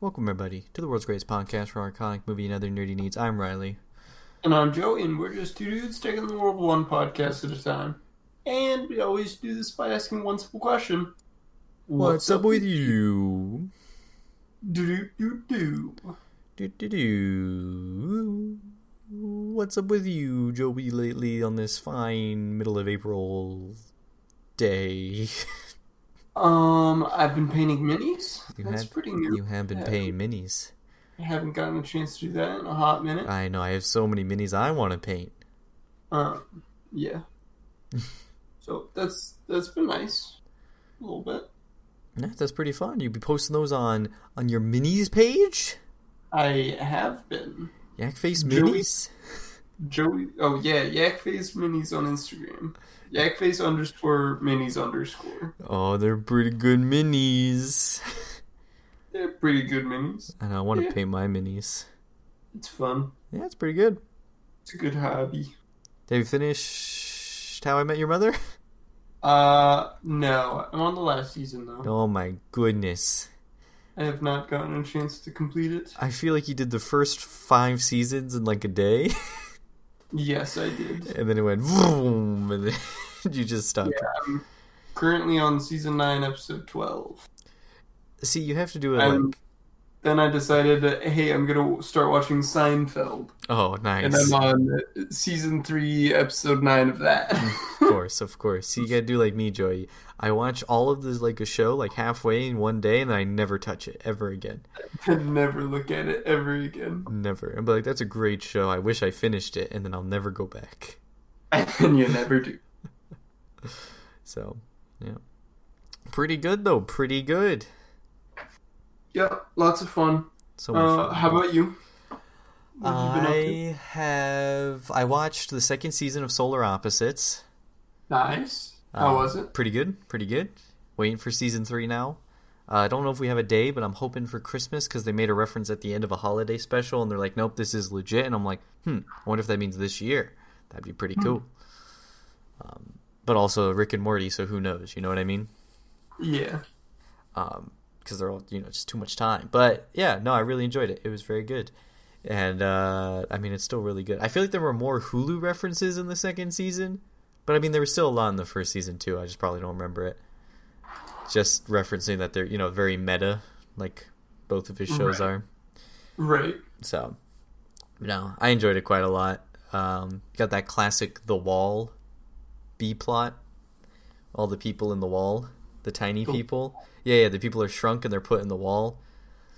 Welcome, everybody, to the world's greatest podcast for iconic movie and other nerdy needs. I'm Riley. And I'm Joey, and we're just two dudes taking the world one podcast at a time. And we always do this by asking one simple question What's, up with you? Do do do do. Do do do. What's up with you, Joey, lately on this fine middle of April day? Um, I've been painting minis. You That's had- pretty new. You have been paying minis. I haven't gotten a chance to do that in a hot minute. I know, I have so many minis I want to paint. Um, yeah. so that's that's been nice. A little bit. Yeah, that's pretty fun. You'll be posting those on on your minis page? I have been. Yakface Joey- minis? Joey. Oh yeah, Yakface minis on Instagram. Yakface underscore minis underscore. Oh, they're pretty good minis. They're pretty good minis. And I want to Yeah. paint my minis. It's fun. Yeah, it's pretty good. It's a good hobby. Have you finished How I Met Your Mother? Uh, no. I'm on the last season though. Oh my goodness. I have not gotten a chance to complete it. I feel like you did the first five seasons in like a day, Yes, I did. and then it went boom, and then you just stopped. Yeah, I'm currently on season nine, episode twelve. See, you have to do it I'm- like, Then I decided, hey, I'm gonna start watching Seinfeld, oh, nice! and. I'm on season three, episode nine of that. Mm, of course, of course. So you gotta do like me, Joey. I watch all of this like a show like halfway in one day, and I never touch it ever again. and never look at it ever again. Never. And be like that's a great show. I wish I finished it, and then I'll never go back. And you never do. So, yeah, pretty good though. Pretty good. Yeah, lots of fun. So much Uh, fun. how about you? What have you been up to? I have. I watched the second season of Solar Opposites. Nice. How Um, was it? Pretty good. Pretty good. Waiting for season three now. Uh, I don't know if we have a day, but I'm hoping for Christmas because they made a reference at the end of a holiday special, and they're like, "Nope, this is legit." And I'm like, "Hmm, I wonder if that means this year. That'd be pretty cool." Um, but also Rick and Morty, so who knows? You know what I mean? Yeah. um because they're all you know just too much time. But yeah no i really enjoyed it. It was very good. And uh i mean it's still really good. I feel like there were more hulu references in the second season but i mean there was still a lot in the first season too. I just probably don't remember it. Just referencing that they're you know very meta like both of his shows Right. are. Right. so no i enjoyed it quite a lot. Um got that classic the wall b plot. All the people in the wall the tiny people yeah yeah the people are shrunk and they're put in the wall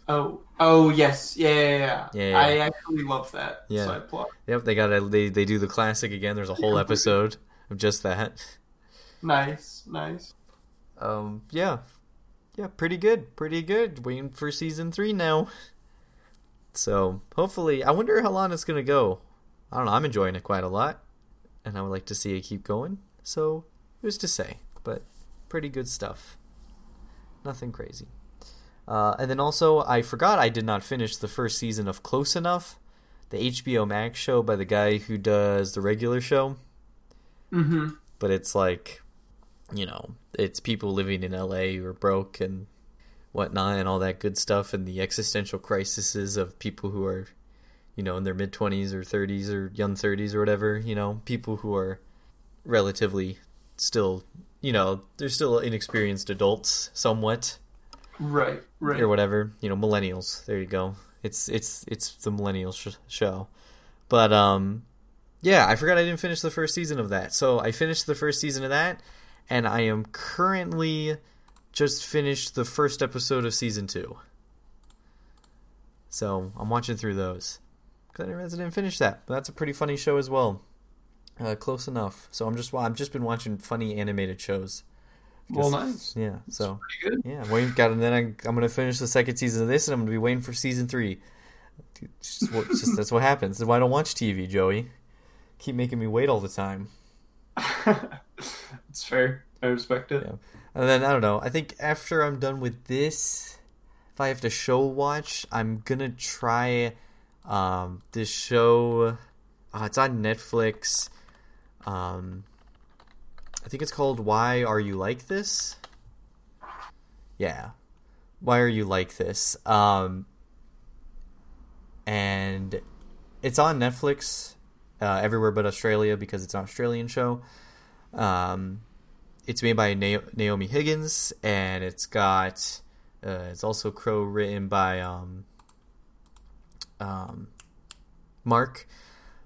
Oh. Oh yes. Yeah. Yeah. yeah. Yeah, yeah. I actually love that Yeah. side plot. yep they got a, they they do the classic again there's a whole episode of just that Nice. Nice. um yeah yeah pretty good pretty good waiting for season three now so hopefully i wonder how long it's gonna go i don't know i'm enjoying it quite a lot and i would like to see it keep going so who's to say but pretty good stuff nothing crazy uh, and then also i forgot i did not finish the first season of close enough the hbo max show by the guy who does the regular show Mm-hmm. but it's like you know it's people living in la who are broke and whatnot and all that good stuff and the existential crises of people who are you know in their mid 20s or 30s or young 30s or whatever you know people who are relatively still you know they're still inexperienced adults somewhat. Right. Right. or whatever you know millennials. There you go. It's it's it's the millennial sh- show. But um yeah i forgot i didn't finish the first season of that. So i finished the first season of that and i am currently just finished the first episode of season two. So i'm watching through those. Because i didn't I didn't finish that but that's a pretty funny show as well uh, close enough so i'm just i've just been watching funny animated shows Well, nice. yeah so yeah, waiting. Got and then I, I'm gonna finish the second season of this, and I'm gonna be waiting for season three. It's just, it's just that's what happens. That's why I don't watch TV, Joey. Keep making me wait all the time. it's fair. I respect it. Yeah. And then I don't know. I think after I'm done with this, if I have to show watch, I'm gonna try um, this show. Uh, it's on Netflix. Um, I think it's called "Why Are You Like This." Yeah, why are you like this? Um, and it's on Netflix uh, everywhere but Australia because it's an Australian show. Um, it's made by Na- Naomi Higgins, and it's got uh, it's also crow written by um, um, Mark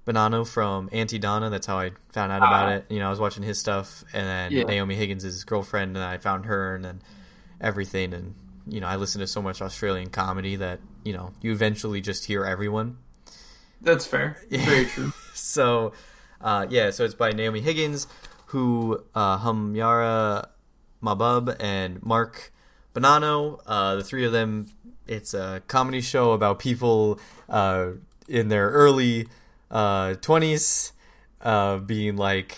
Bonanno from Aunty Donna. That's how I found out about Ah. it. You know, I was watching his stuff, and then Yeah. Naomi Higgins' girlfriend, and I found her, and then everything. And you know, I listen to so much Australian comedy that you know you eventually just hear everyone. That's fair. Yeah. Very true. so, uh, yeah, so it's by Naomi Higgins, who uh, Humyara Mahbub and Mark Bonanno. Uh, the three of them. It's a comedy show about people uh, in their early uh, twenties uh, being like,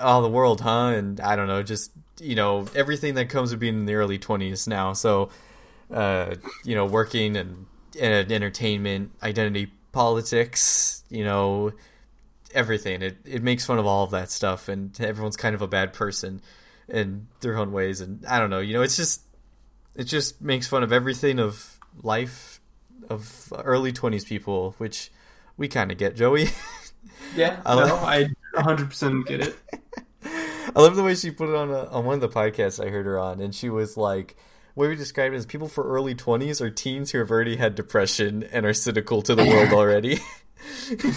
"Oh, the world, huh?" And I don't know, just you know everything that comes with being in the early twenties now. So, uh, you know, working and, and entertainment, identity politics, you know, everything. It it makes fun of all of that stuff, and everyone's kind of a bad person in their own ways. And I don't know, you know, it's just it just makes fun of everything of life of early twenties people, which we kind of get, Joey. Yeah, I no, I 100% get it. I love the way she put it on a, on one of the podcasts I heard her on, and she was like. What we described as people for early twenties or teens who have already had depression and are cynical to the world already.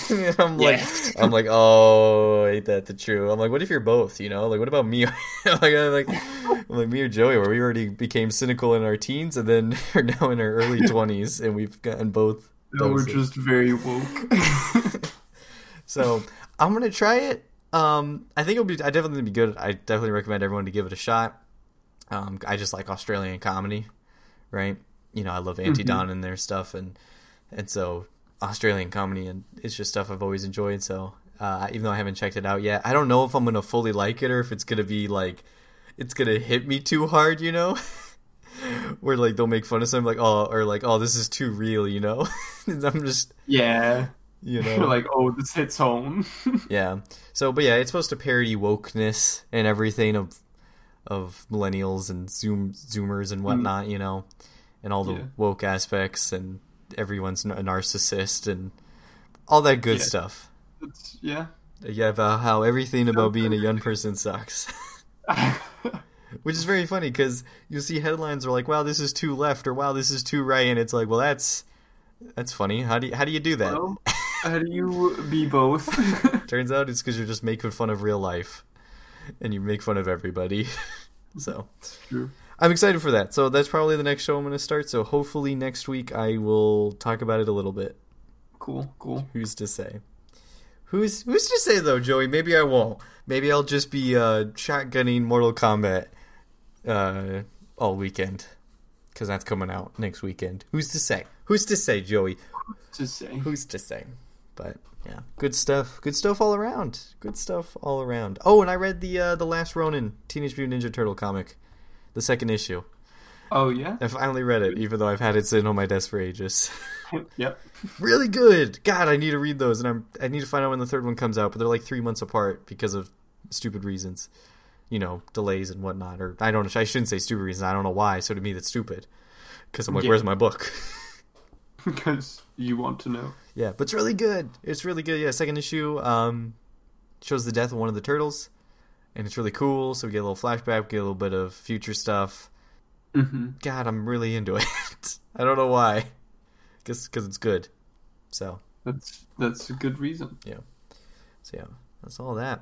And I'm like, Yeah. I'm like, oh, ain't that the true? I'm like, what if you're both? You know, like, what about me? like, I'm like, I'm like me or Joey, where we already became cynical in our teens and then are now in our early twenties, and we've gotten both. No, we're just very woke. So I'm gonna try it. Um, I think it'll be. I definitely be good. I definitely recommend everyone to give it a shot. Um, I just like Australian comedy, right? You know, I love Auntie. Don and their stuff, and and so Australian comedy and it's just stuff I've always enjoyed. So uh, even though I haven't checked it out yet, I don't know if I'm gonna fully like it or if it's gonna be like it's gonna hit me too hard. You know. Where like they'll make fun of something like oh or like oh this is too real you know I'm just yeah. you know like, oh, this hits home. yeah. So, but yeah, it's supposed to parody wokeness and everything of of millennials and zoom zoomers and hmm. whatnot, you know, and all the Yeah. woke aspects and everyone's a narcissist and all that good Yeah. stuff. It's, yeah. Yeah, about how everything about being a young person sucks. Which is very funny because you'll see headlines are like, "Wow, this is too left," or "Wow, this is too right," and it's like, "Well, that's that's funny. How do you, how do you do that?" well, how do you be both? Turns out it's because you're just making fun of real life, and you make fun of everybody. so True. I'm excited for that. So that's probably the next show I'm going to start. So hopefully next week I will talk about it a little bit. Cool, cool. Who's to say? Who's who's to say though, Joey? Maybe I won't. Maybe I'll just be uh, shotgunning Mortal Kombat uh, all weekend because that's coming out next weekend. Who's to say? Who's to say, Joey? To say. Who's to say? But yeah, good stuff. Good stuff all around. Good stuff all around. Oh, and I read the uh, the last Ronin Teenage Mutant Ninja Turtle comic, the second issue. Oh, yeah? I finally read it, even though I've had it sitting on my desk for ages. yep. really good. God, I need to read those, and I'm I need to find out when the third one comes out. But they're like three months apart because of stupid reasons, you know, delays and whatnot. Or I don't. I shouldn't say stupid reasons. I don't know why. So to me, that's stupid. Because I'm like, Yeah. where's my book? Because you want to know. Yeah, but it's really good. It's really good. Yeah, second issue um, shows the death of one of the turtles, and it's really cool. So we get a little flashback, we get a little bit of future stuff. hmm God, I'm really into it. I don't know why. Guess because it's good. So, That's that's a good reason. Yeah. So yeah, that's all that.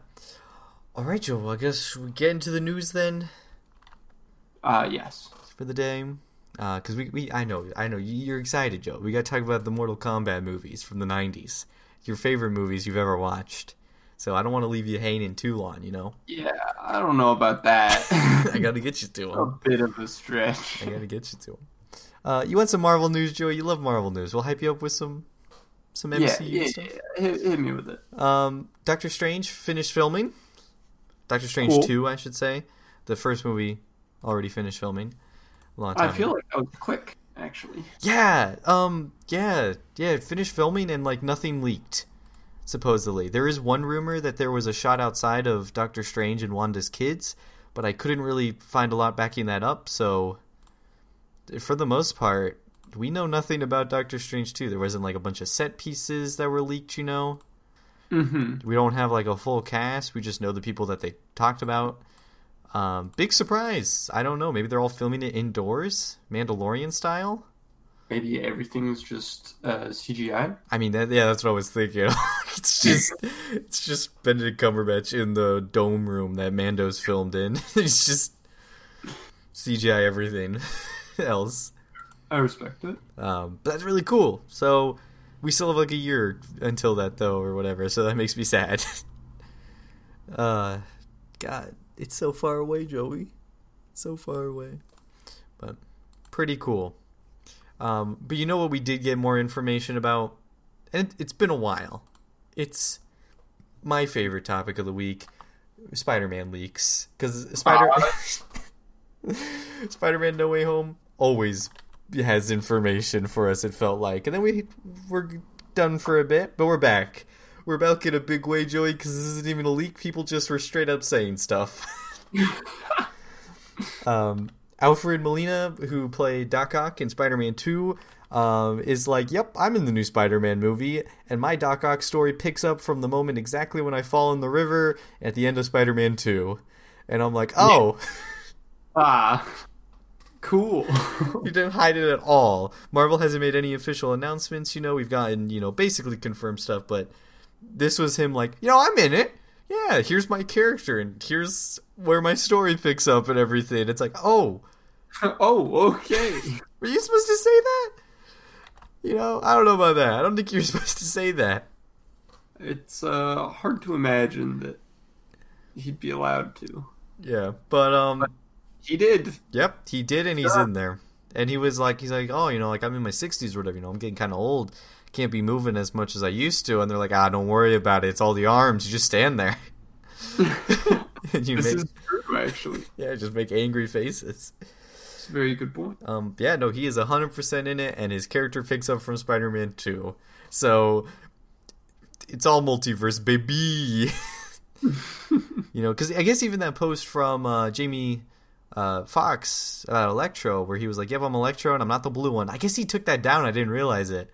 All right, Joe. Well, I guess we get into the news then Uh, yes. for the day. Because we, we, I know, I know you- you're excited, Joe. We got to talk about the Mortal Kombat movies from the '90s, your favorite movies you've ever watched. So I don't want to leave you hanging too long. You know, Yeah, I don't know about that. I got to get you to a bit of a stretch. I got to get you to them. Uh, you want some Marvel news, Joe? You love Marvel news. We'll hype you up with some some Yeah, MCU yeah, stuff. yeah. Hit, hit me with it. Um, Doctor Strange finished filming. Doctor Strange Cool. two, I should say. The first movie already finished filming. A long time I feel ago. like that was quick, actually. Yeah, um, yeah, yeah. Finished filming and like nothing leaked. Supposedly, there is one rumor that there was a shot outside of Doctor Strange and Wanda's kids, but I couldn't really find a lot backing that up. So, for the most part, we know nothing about Doctor Strange 2. There wasn't like a bunch of set pieces that were leaked, you know. Mm-hmm. We don't have like a full cast. We just know the people that they talked about. Um, big surprise. I don't know. Maybe they're all filming it indoors, Mandalorian style. Maybe everything's just uh, CGI. I mean, that, yeah, that's what I was thinking. it's just, it's just Benedict Cumberbatch in the dome room that Mando's filmed in. it's just CGI everything else. I respect it. Um, but that's really cool. So we still have like a year until that, though, or whatever. So that makes me sad. uh, God, it's so far away, Joey. So far away. But pretty cool. Um, but you know what we did get more information about? And it's been a while. It's my favorite topic of the week Spider-Man leaks because Spider Spider-Man No Way Home always has information for us. It felt like, and then we were done for a bit, but we're back. We're back in a big way, Joey, because this isn't even a leak. People just were straight up saying stuff. um, Alfred Molina, who played Doc Ock in Spider-Man Two, um, is like, "Yep, I'm in the new Spider-Man movie, and my Doc Ock story picks up from the moment exactly when I fall in the river at the end of Spider-Man Two." And I'm like, "Oh." Ah, cool. you didn't hide it at all. Marvel hasn't made any official announcements. You know, we've gotten you know basically confirmed stuff, but this was him like, you know, I'm in it. Yeah, here's my character, and here's where my story picks up and everything. It's like, oh, oh, okay. Were you supposed to say that? You know, I don't know about that. I don't think you're supposed to say that. It's uh, hard to imagine that he'd be allowed to. Yeah, but um, he did. Yep, he did, and he's yeah. in there. And he was like, he's like, oh, you know, like I'm in my 60s or whatever. You know, I'm getting kind of old. Can't be moving as much as I used to. And they're like, ah, don't worry about it. It's all the arms. You just stand there. and you this make, is true, actually. Yeah, just make angry faces. It's a very good point. Um, yeah, no, he is 100% in it, and his character picks up from Spider Man 2. So it's all multiverse, baby. you know, because I guess even that post from uh, Jamie uh, Foxx about Electro, where he was like, "Yep, I'm Electro, and I'm not the blue one." I guess he took that down. I didn't realize it.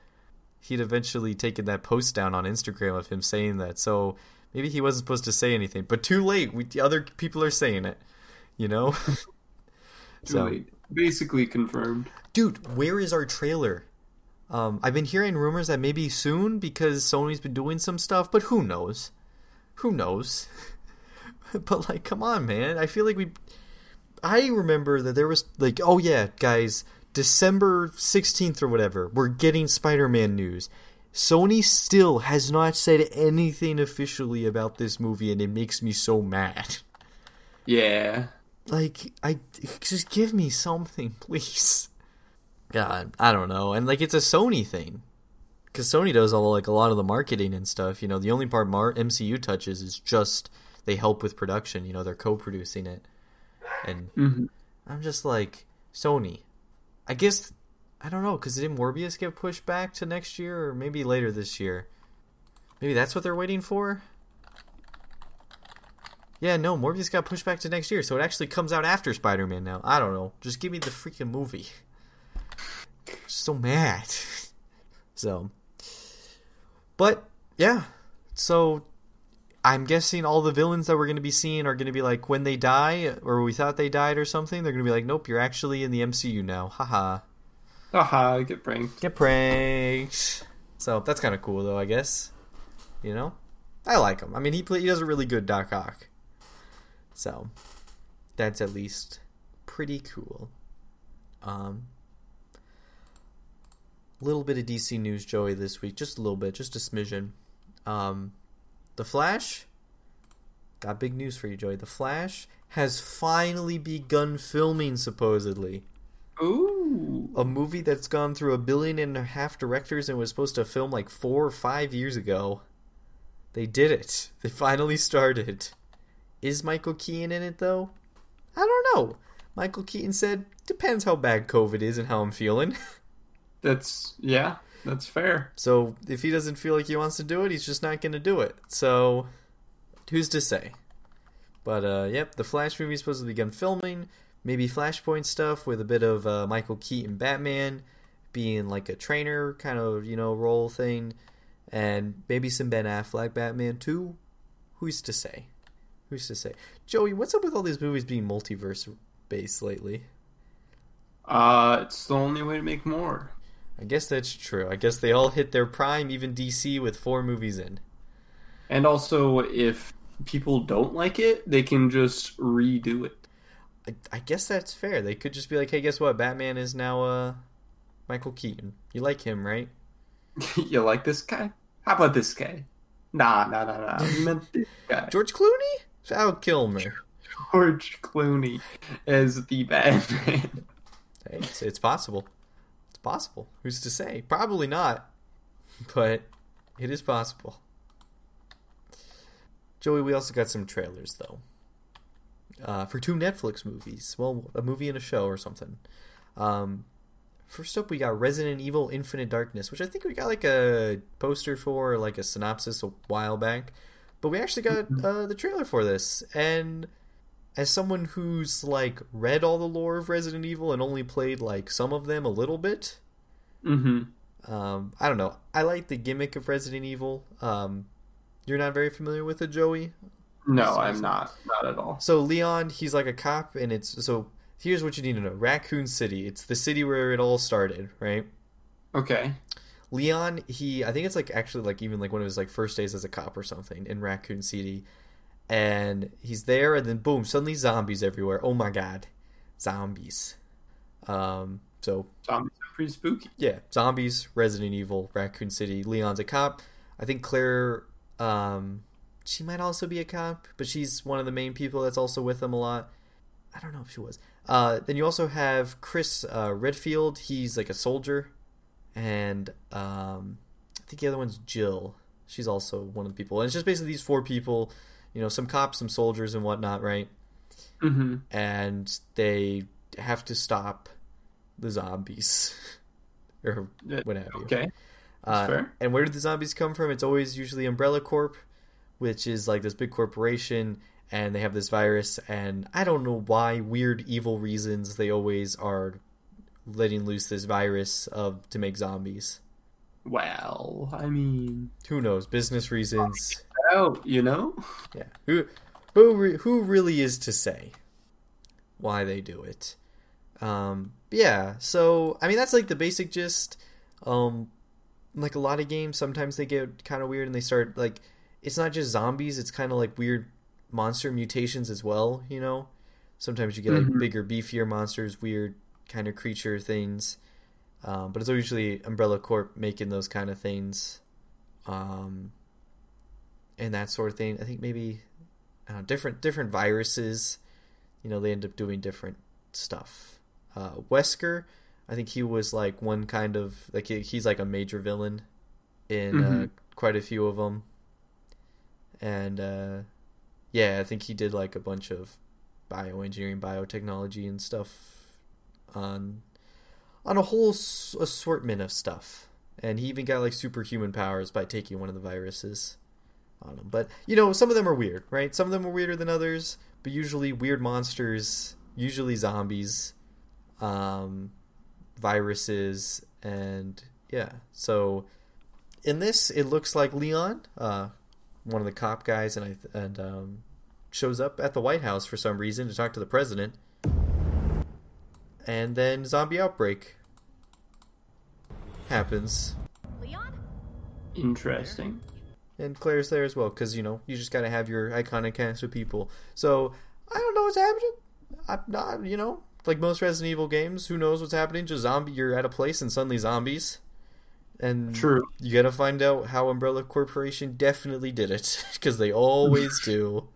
He'd eventually taken that post down on Instagram of him saying that. So maybe he wasn't supposed to say anything, but too late. We, the other people are saying it. You know. too so, late. Basically confirmed. Dude, where is our trailer? Um, I've been hearing rumors that maybe soon because Sony's been doing some stuff, but who knows? Who knows? but like, come on, man! I feel like we I remember that there was like, oh yeah, guys, December 16th or whatever, we're getting Spider-Man news. Sony still has not said anything officially about this movie and it makes me so mad. Yeah. Like I just give me something, please. God, I don't know. And like it's a Sony thing. Cuz Sony does all like a lot of the marketing and stuff, you know, the only part Mar- MCU touches is just they help with production, you know, they're co-producing it and mm-hmm. I'm just like Sony. I guess I don't know because didn't Morbius get pushed back to next year or maybe later this year? Maybe that's what they're waiting for. Yeah, no, Morbius got pushed back to next year, so it actually comes out after Spider Man now. I don't know. Just give me the freaking movie. so mad. so, but yeah, so I'm guessing all the villains that we're going to be seeing are going to be like when they die, or we thought they died or something. They're going to be like, nope, you're actually in the MCU now. Haha. Haha, get pranked. Get pranked. So that's kind of cool, though. I guess. You know, I like him. I mean, he play, he does a really good Doc Ock. So that's at least pretty cool. Um, little bit of DC news, Joey, this week. Just a little bit, just a smidgen. Um, the Flash, got big news for you, Joey. The Flash has finally begun filming, supposedly. Ooh. A movie that's gone through a billion and a half directors and was supposed to film like four or five years ago. They did it. They finally started. Is Michael Keaton in it, though? I don't know. Michael Keaton said, depends how bad COVID is and how I'm feeling. That's, yeah. That's fair. So if he doesn't feel like he wants to do it, he's just not going to do it. So who's to say? But uh, yep, the Flash movie is supposed to begin filming. Maybe Flashpoint stuff with a bit of uh, Michael Keaton Batman. being like a trainer kind of you know role thing, and maybe some Ben Affleck Batman too. Who's to say? Who's to say? Joey, what's up with all these movies being multiverse based lately? Uh, it's the only way to make more. I guess that's true. I guess they all hit their prime, even DC with four movies in. And also, if people don't like it, they can just redo it. I, I guess that's fair. They could just be like, "Hey, guess what? Batman is now uh Michael Keaton. You like him, right?" you like this guy? How about this guy? Nah, nah, nah, nah. I meant this guy. George Clooney? Val Kilmer. George Clooney as the Batman. It's, it's possible. Possible. Who's to say? Probably not, but it is possible. Joey, we also got some trailers though. Uh, for two Netflix movies. Well, a movie and a show or something. Um, first up, we got Resident Evil Infinite Darkness, which I think we got like a poster for, like a synopsis a while back. But we actually got uh, the trailer for this. And as someone who's like read all the lore of Resident Evil and only played like some of them a little bit, Mm-hmm. um, I don't know. I like the gimmick of Resident Evil. Um, you're not very familiar with it, Joey. No, I'm not. Not at all. So Leon, he's like a cop, and it's so. Here's what you need to know: Raccoon City. It's the city where it all started, right? Okay. Leon, he, I think it's like actually like even like one of his like first days as a cop or something in Raccoon City, and he's there, and then boom, suddenly zombies everywhere. Oh my god, zombies. Um, so Zombies are pretty spooky. yeah, zombies, Resident Evil, Raccoon City. Leon's a cop. I think Claire, um, she might also be a cop, but she's one of the main people that's also with them a lot. I don't know if she was. Uh, then you also have Chris uh, Redfield. He's like a soldier, and um, I think the other one's Jill. She's also one of the people. And it's just basically these four people, you know, some cops, some soldiers, and whatnot, right? Mm-hmm. And they have to stop the zombies, or what have you. Okay. Uh, fair. and where do the zombies come from? It's always usually Umbrella Corp, which is like this big corporation, and they have this virus. And I don't know why, weird, evil reasons, they always are letting loose this virus of to make zombies. Well, I mean, Who knows? Business reasons. oh, you know, Yeah. Who who re- who really is to say why they do it? Um, yeah. So I mean, that's like the basic gist. Um, like a lot of games, sometimes they get kind of weird and they start like it's not just zombies; it's kind of like weird monster mutations as well. You know, sometimes you get like Mhm. bigger, beefier monsters, weird kind of creature things. Um, but it's usually Umbrella Corp making those kind of things. Um, and that sort of thing. I think maybe I don't know, different different viruses. You know, they end up doing different stuff. Uh, Wesker, I think he was like one kind of like he, he's like a major villain in uh, Mhm. quite a few of them. And uh, yeah, I think he did like a bunch of bioengineering, biotechnology, and stuff on on a whole assortment of stuff. And he even got like superhuman powers by taking one of the viruses on him. But you know, some of them are weird, right? Some of them are weirder than others, but usually weird monsters, usually zombies, um, viruses, and yeah. So in this, it looks like Leon, uh, one of the cop guys, and I and um, shows up at the White House for some reason to talk to the president, and then zombie outbreak happens. Leon? interesting. and Claire's there as well because you know you just gotta have your iconic cast of people. So I don't know what's happening. I'm not, you know, like most Resident Evil games. Who knows what's happening? Just zombie. You're at a place and suddenly zombies, and True. You gotta find out how Umbrella Corporation definitely did it because they always do.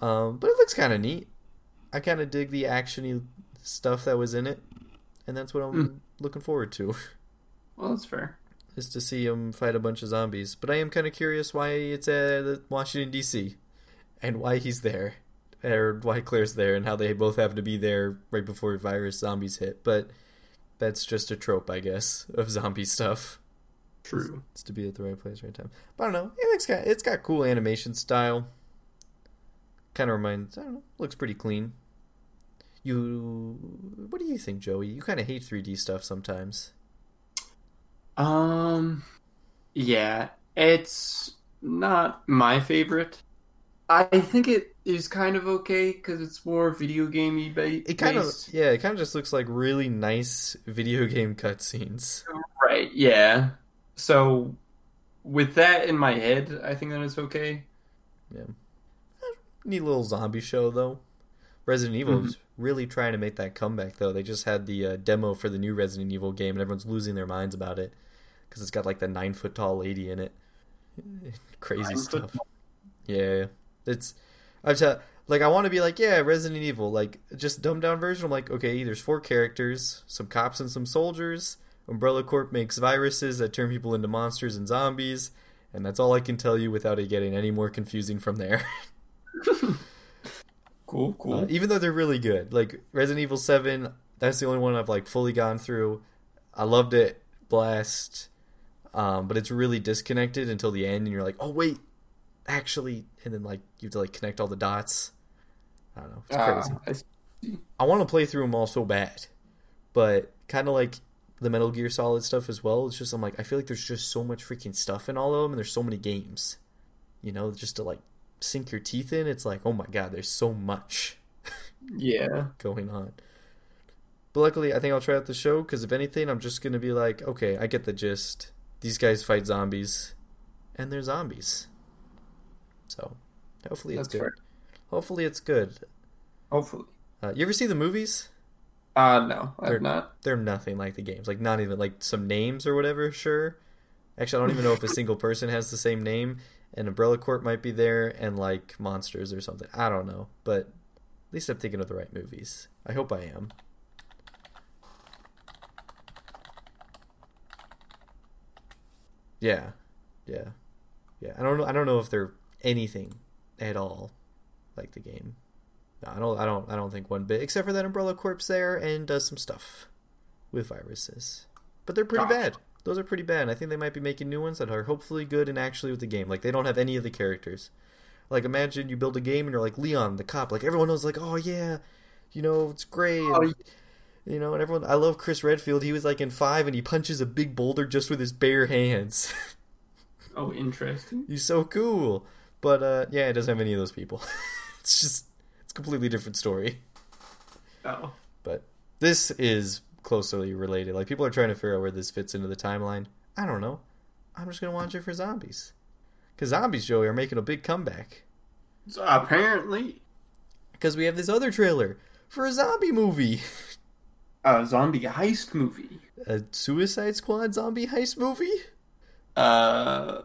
Um, but it looks kind of neat. I kind of dig the actiony stuff that was in it, and that's what I'm Mm. looking forward to Well, that's fair. is to see him fight a bunch of zombies. But I am kind of curious why it's at uh, Washington D.C. and why he's there, or why Claire's there, and how they both happen to be there right before virus zombies hit. But that's just a trope, I guess, of zombie stuff. True. It's to be at the right place, right time. But I don't know. It looks got it's got cool animation style. Kind of reminds. I don't know. Looks pretty clean. You, what do you think, Joey? You kind of hate 3D stuff sometimes. Um, yeah, it's not my favorite. I think it is kind of okay because it's more video gamey ba- It kind of yeah, it kind of just looks like really nice video game cutscenes. Right, yeah. So, with that in my head, I think that it's okay. Yeah. Neat little zombie show though. Resident Evil Mm-hmm. is really trying to make that comeback though. They just had the uh, demo for the new Resident Evil game, and everyone's losing their minds about it because it's got like the nine foot tall lady in it. Crazy Nine foot stuff. Yeah, it's I've t- like I want to be like yeah Resident Evil like just dumbed down version. I'm like okay, there's four characters, some cops and some soldiers. Umbrella Corp makes viruses that turn people into monsters and zombies, and that's all I can tell you without it getting any more confusing from there. Cool, cool. Uh, even though they're really good, like Resident Evil Seven, that's the only one I've like fully gone through. I loved it, blast, um, but it's really disconnected until the end, and you're like, oh wait, actually, and then like you have to like connect all the dots. I don't know, it's Ah, crazy. I. I want to play through them all so bad, but kind of like the Metal Gear Solid stuff as well. It's just I'm like I feel like there's just so much freaking stuff in all of them, and there's so many games, you know, just to like sink your teeth in. It's like oh my god, there's so much yeah. going on. But luckily, I think I'll try out the show because if anything, I'm just gonna be like, okay, I get the gist. These guys fight zombies, and they're zombies. So, hopefully it's That's good. fair. Hopefully it's good. Hopefully. Uh, you ever see the movies? Uh, no, They're- I've not. They're nothing like the games. Like not even like some names or whatever. Sure. Actually, I don't even know if a single person has the same name. And Umbrella Corp might be there, and like monsters or something. I don't know, but at least I'm thinking of the right movies. I hope I am. Yeah, yeah, yeah. I don't know. I don't know if they're anything at all like the game. No, I don't. I don't. I don't think one bit, except for that Umbrella Corp's there and does some stuff with viruses. But they're pretty Gotcha. bad. Those are pretty bad. I think they might be making new ones that are hopefully good and actually with the game. Like they don't have any of the characters. Like imagine you build a game and you're like Leon the cop. Like everyone knows. Like oh yeah, you know it's great. Oh, you know, and everyone. I love Chris Redfield. He was like in five and he punches a big boulder just with his bare hands. Oh, interesting. He's so cool. But uh, yeah, it doesn't have any of those people. it's just it's a completely different story. Oh. But this is closely related. Like people are trying to figure out where this fits into the timeline. I don't know. I'm just gonna watch it for zombies. Cause zombies, Joey, are making a big comeback. So apparently, Because we have this other trailer for a zombie movie, a zombie heist movie. a Suicide Squad zombie heist movie. Uh,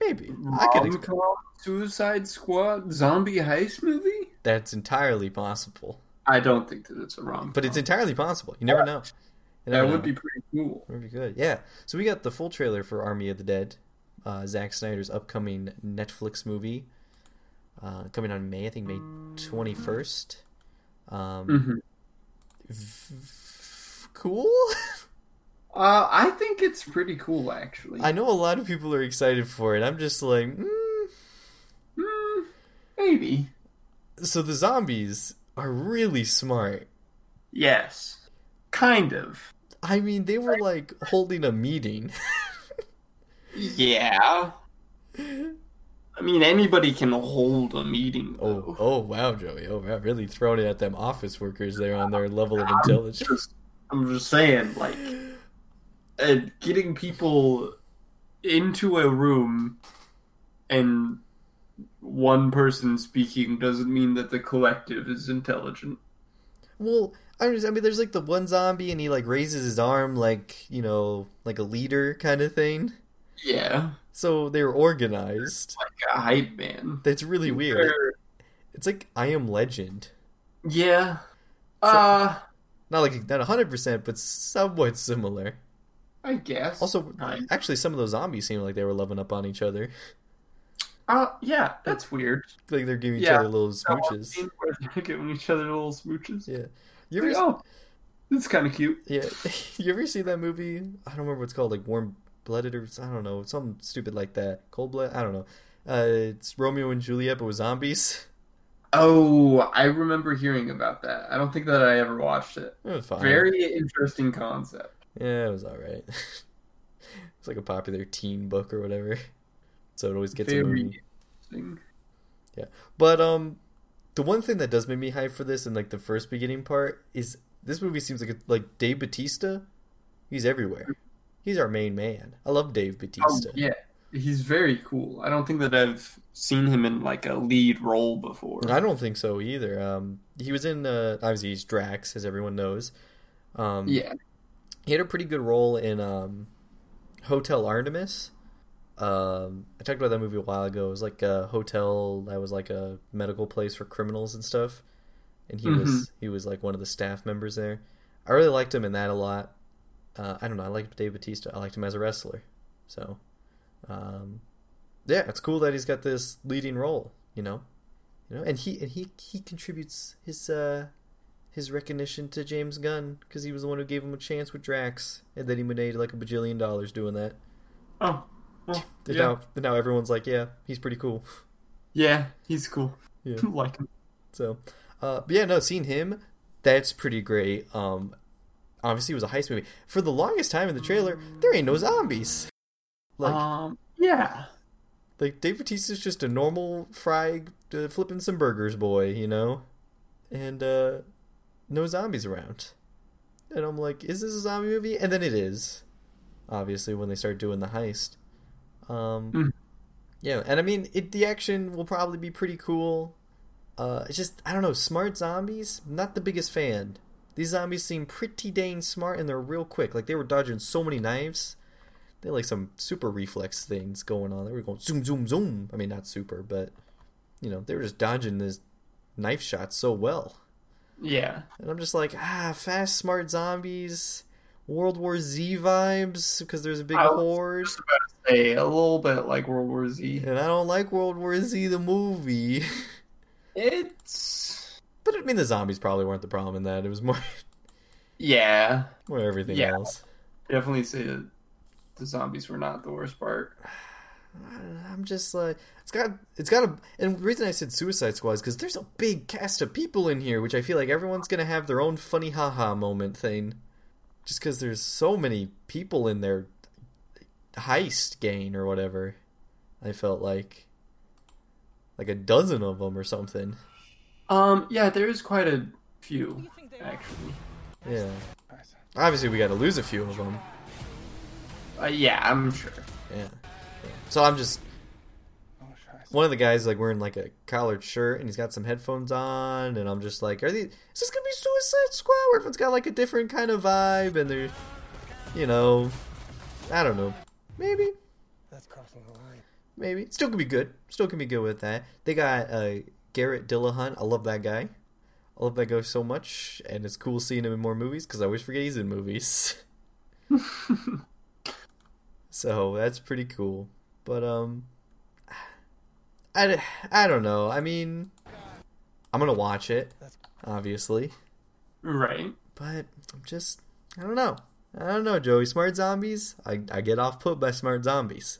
Maybe I could. Rom-com Suicide Squad zombie heist movie? that's entirely possible. I don't think that it's a rom. But it's entirely possible. You never know. You that would be pretty cool. Would be good. Yeah. So we got the full trailer for Army of the Dead, uh, Zack Snyder's upcoming Netflix movie, uh, coming on May. I think May twenty first. Um, hmm v- cool. Uh, I think it's pretty cool, actually. I know a lot of people are excited for it. I'm just like, mm. Hmm, maybe. so the zombies are really smart. Yes. Kind of. I mean, they were like holding a meeting. Yeah. I mean, anybody can hold a meeting. Oh, Though. oh wow, Joey. Oh, wow, really throwing it at them office workers there on their level of intelligence. Just, I'm just saying, like, uh, getting people into a room and one person speaking doesn't mean that the collective is intelligent. Well, I mean, there's like the one zombie, and he like raises his arm, like you know, like a leader kind of thing. Yeah, So they were organized. like a hype man. That's really weird. It's like I Am Legend. Yeah. Uh, Not like not hundred percent, but somewhat similar. I guess. Also, Kind. actually, some of those zombies seem like they were loving up on each other. uh, yeah, that's weird. Like they're giving each Yeah. other little smooches. they're giving each other little smooches. Yeah. You Like, ever? oh, this is kind of cute. Yeah. you ever see that movie? I don't remember what it's called. Like Warm Blooded or I don't know, something stupid like that. Cold Blood. I don't know. Uh, it's Romeo and Juliet, but with zombies. Oh, I remember hearing about that. I don't think that I ever watched it. It was fine. Very interesting concept. Yeah, it was all right. It's like a popular teen book or whatever. So it always gets a movie. interesting. Yeah, but um, the one thing that does make me hype for this in like the first beginning part is this movie seems like a, like Dave Batista. He's everywhere. He's our main man. I love Dave Oh, Batista. yeah, he's very cool. I don't think that I've seen him in like a lead role before. I don't think so either. Um, he was in uh, obviously he's Drax, as everyone knows. Um, Yeah, he had a pretty good role in um, Hotel Artemis. Um, I talked about that movie a while ago. It was like a hotel that was like a medical place for criminals and stuff, and he was he was like one of the staff members there. I really liked him in that a lot. Uh, I don't know. I liked Dave Batista. I liked him as a wrestler. So, um, yeah, it's cool that he's got this leading role. You know, you know, and he and he he contributes his uh his recognition to James Gunn because he was the one who gave him a chance with Drax, and then he made like a bajillion dollars doing that. Oh, well, And yeah, now, now everyone's like, yeah, he's pretty cool. yeah, he's cool. Yeah. like him. So, uh, but yeah, no, seeing him, that's pretty great. Um, obviously, it was a heist movie. For the longest time in the trailer, there ain't no zombies. Like, um, yeah, like Dave Bautista's just a normal fry uh, flipping some burgers boy, you know, and uh, no zombies around. And I'm like, is this a zombie movie? And then it is. Obviously, when they start doing the heist. Um, Mhm. yeah, and I mean, it, the action will probably be pretty cool. Uh, it's just I don't know, smart zombies. Not the biggest fan. These zombies seem pretty dang smart, and they're real quick. Like they were dodging so many knives. They had like some super reflex things going on. They were going zoom, zoom, zoom. I mean, not super, but you know, they were just dodging this knife shots so well. yeah. And I'm just like, ah, fast, smart zombies, World War Z vibes because there's a big I was horde. Just about to say a little bit like World War Z. And I don't like World War Z the movie. It's but I mean, the zombies probably weren't the problem in that. It was more, yeah, more everything Yeah. else. definitely say that the zombies were not the worst part. I'm just like it's got it's got a and the reason I said Suicide Squad is because there's a big cast of people in here, which I feel like everyone's gonna have their own funny haha moment thing, just because there's so many people in their heist gang or whatever. I felt like like a dozen of them or something. Um, yeah, there is quite a few actually. Yeah, obviously we got to lose a few of them. Uh, yeah, I'm sure. Yeah. yeah. So I'm just one of the guys like wearing like a collared shirt and he's got some headphones on and I'm just like, are these is this gonna be Suicide Squad where everyone's got like a different kind of vibe and they're you know I don't know. Maybe. That's crossing the line. Maybe. Still can be good. Still can be good with that. They got uh Garrett Dillahunt. I love that guy. I love that guy so much and it's cool seeing him in more movies because I always forget he's in movies. So that's pretty cool. But um I, I don't know. I mean I'm going to watch it obviously, right. but I'm just I don't know. I don't know, Joey. Smart zombies? I I get off put by smart zombies.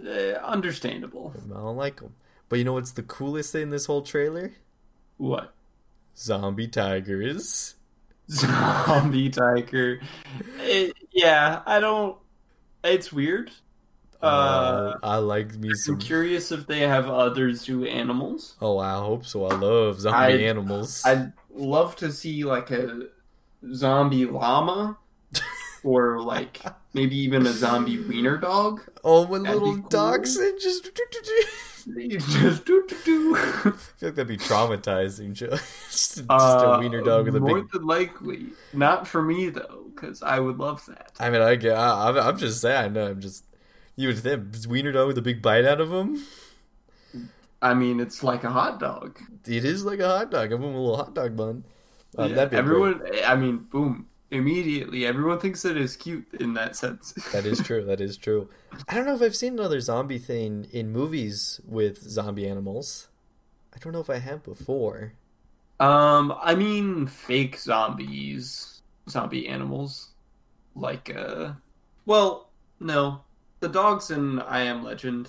Uh, understandable. I don't like them. But you know what's the coolest thing in this whole trailer? What? Zombie tigers. Zombie tiger. It, yeah, I don't. It's weird. Uh, I like me I'm some. curious if they have other zoo animals. Oh, I hope so. I love zombie I- animals. I'd love to see like a zombie llama, or like maybe even a zombie wiener dog. oh, my that'd little cool. dachshund just. You just do do do. I feel like that'd be traumatizing. Just, just Uh, a wiener dog with a more big. than likely, not for me though, because I would love that. I mean, I get. I'm, I'm just saying. I'm just. You would think wiener dog with a big bite out of him. I mean, it's like a hot dog. It is like a hot dog. Give him a little hot dog bun. Um, Yeah, that'd be everyone. I mean, boom! Immediately, everyone thinks it is cute in that sense. That is true. That is true. I don't know if I've seen another zombie thing in movies with zombie animals. I don't know if I have before. um, I mean, fake zombies, zombie animals, like uh, well, no, the dogs in I Am Legend.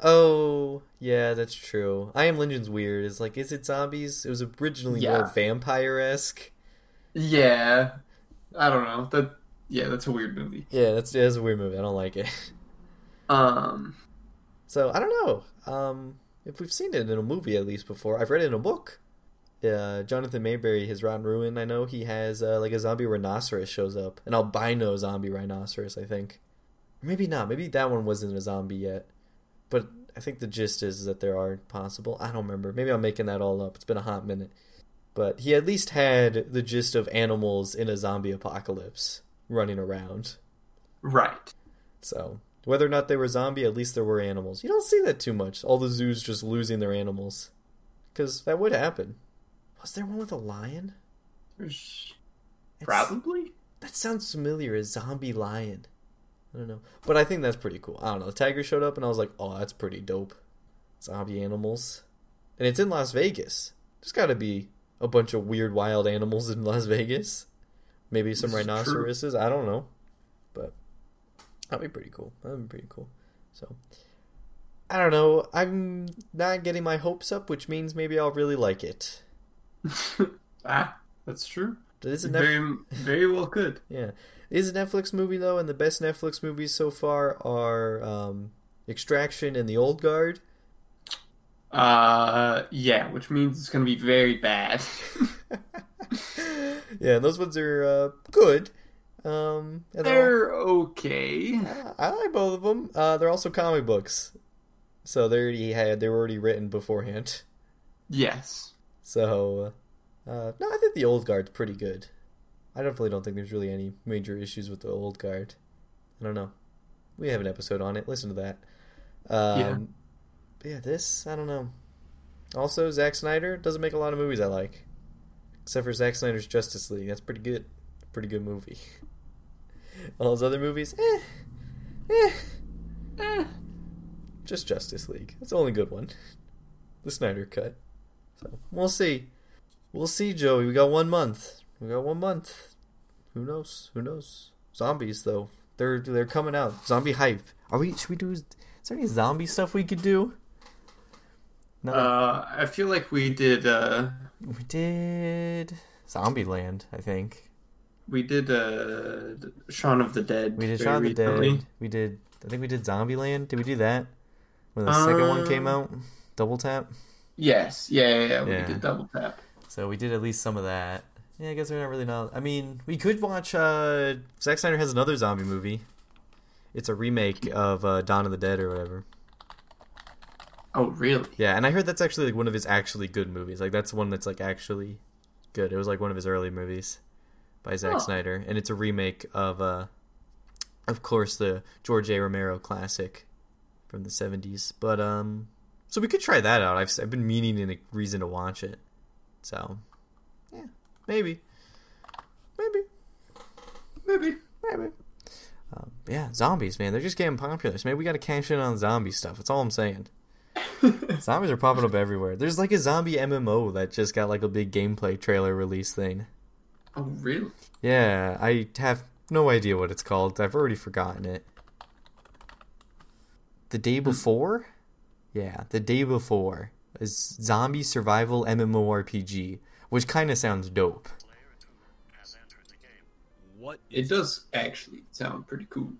Oh, yeah, that's true. I Am Legend's weird. It's like, is it zombies? It was originally more vampire esque. Yeah, I don't know. That Yeah, that's a weird movie. Yeah, that's that's a weird movie. I don't like it. Um, So I don't know um, if we've seen it in a movie at least before. I've read it in a book. Uh, Jonathan Maberry, his Rot & Ruin. I know he has uh, like a zombie rhinoceros shows up, an albino zombie rhinoceros. I think, maybe not. Maybe that one wasn't a zombie yet. But I think the gist is that there are possible. I don't remember. Maybe I'm making that all up. It's been a hot minute. But he at least had the gist of animals in a zombie apocalypse running around. right. So whether or not they were zombie, at least there were animals. You don't see that too much. All the zoos just losing their animals, because that would happen. Was there one with a lion? It's- probably. That sounds familiar. A zombie lion. I don't know, but I think that's pretty cool. I don't know. The tiger showed up, and I was like, "Oh, that's pretty dope." Zombie animals, and it's in Las Vegas. There's got to be a bunch of weird, wild animals in Las Vegas. Maybe some This rhinoceroses. I don't know, but that'd be pretty cool. That'd be pretty cool. So, I don't know. I'm not getting my hopes up, which means maybe I'll really like it. ah, that's true. Is Netflix? Very, very well could. Yeah, it is a Netflix movie though, and the best Netflix movies so far are um, Extraction and The Old Guard. Uh, yeah, which means it's gonna be very bad. yeah, those ones are uh, good. Um, they're They're okay. all- I like both of them. Uh, they're also comic books, so they already had they were already written beforehand. Yes. So, uh, no, I think The Old Guard's pretty good. I definitely don't think there's really any major issues with The Old Guard. I don't know. We have an episode on it. Listen to that. Um, Yeah. But yeah, this I don't know. Also, Zack Snyder doesn't make a lot of movies I like, except for Zack Snyder's Justice League. That's pretty good. Pretty good movie. All those other movies, eh, eh, Eh. just Justice League. That's the only good one. The Snyder cut. So we'll see. We'll see, Joey. We got one month. We got one month. Who knows? Who knows? Zombies though. They're they're coming out. Zombie hype. Are we? Should we do? Is there any zombie stuff we could do? No, Uh, I feel like we did. Uh, we did Zombieland. I think we did. Uh, Shaun of the Dead. we did Shaun of the recently. Dead. We did. I think we did Zombieland. Did we do that when the second one came Um, out? Double tap. Yes. Yeah. Yeah. yeah. Yeah. We did double tap. So we did at least some of that. Yeah, I guess we're not really not. I mean, we could watch. uh Zack Snyder has another zombie movie. It's a remake of uh, Dawn of the Dead or whatever. Oh, really? Yeah, and I heard that's actually like one of his actually good movies. Like that's one that's like actually good. It was like one of his early movies by Zack Oh. Snyder, and it's a remake of, uh of course, the George A. Romero classic from the '70s. But um, so we could try that out. I've I've been meaning in a reason to watch it. So, yeah, maybe, maybe, Maybe. maybe. Um, yeah, zombies, man, they're just getting popular. So maybe we got to cash in on zombie stuff. That's all I'm saying. Zombies are popping up everywhere. There's like a zombie MMO that just got like a big gameplay trailer release thing. Oh, really? Yeah, I have no idea what it's called. I've already forgotten it. The day hmm. before? Yeah, the day before is zombie survival MMORPG, which kind of sounds dope. What It does actually sound pretty cool.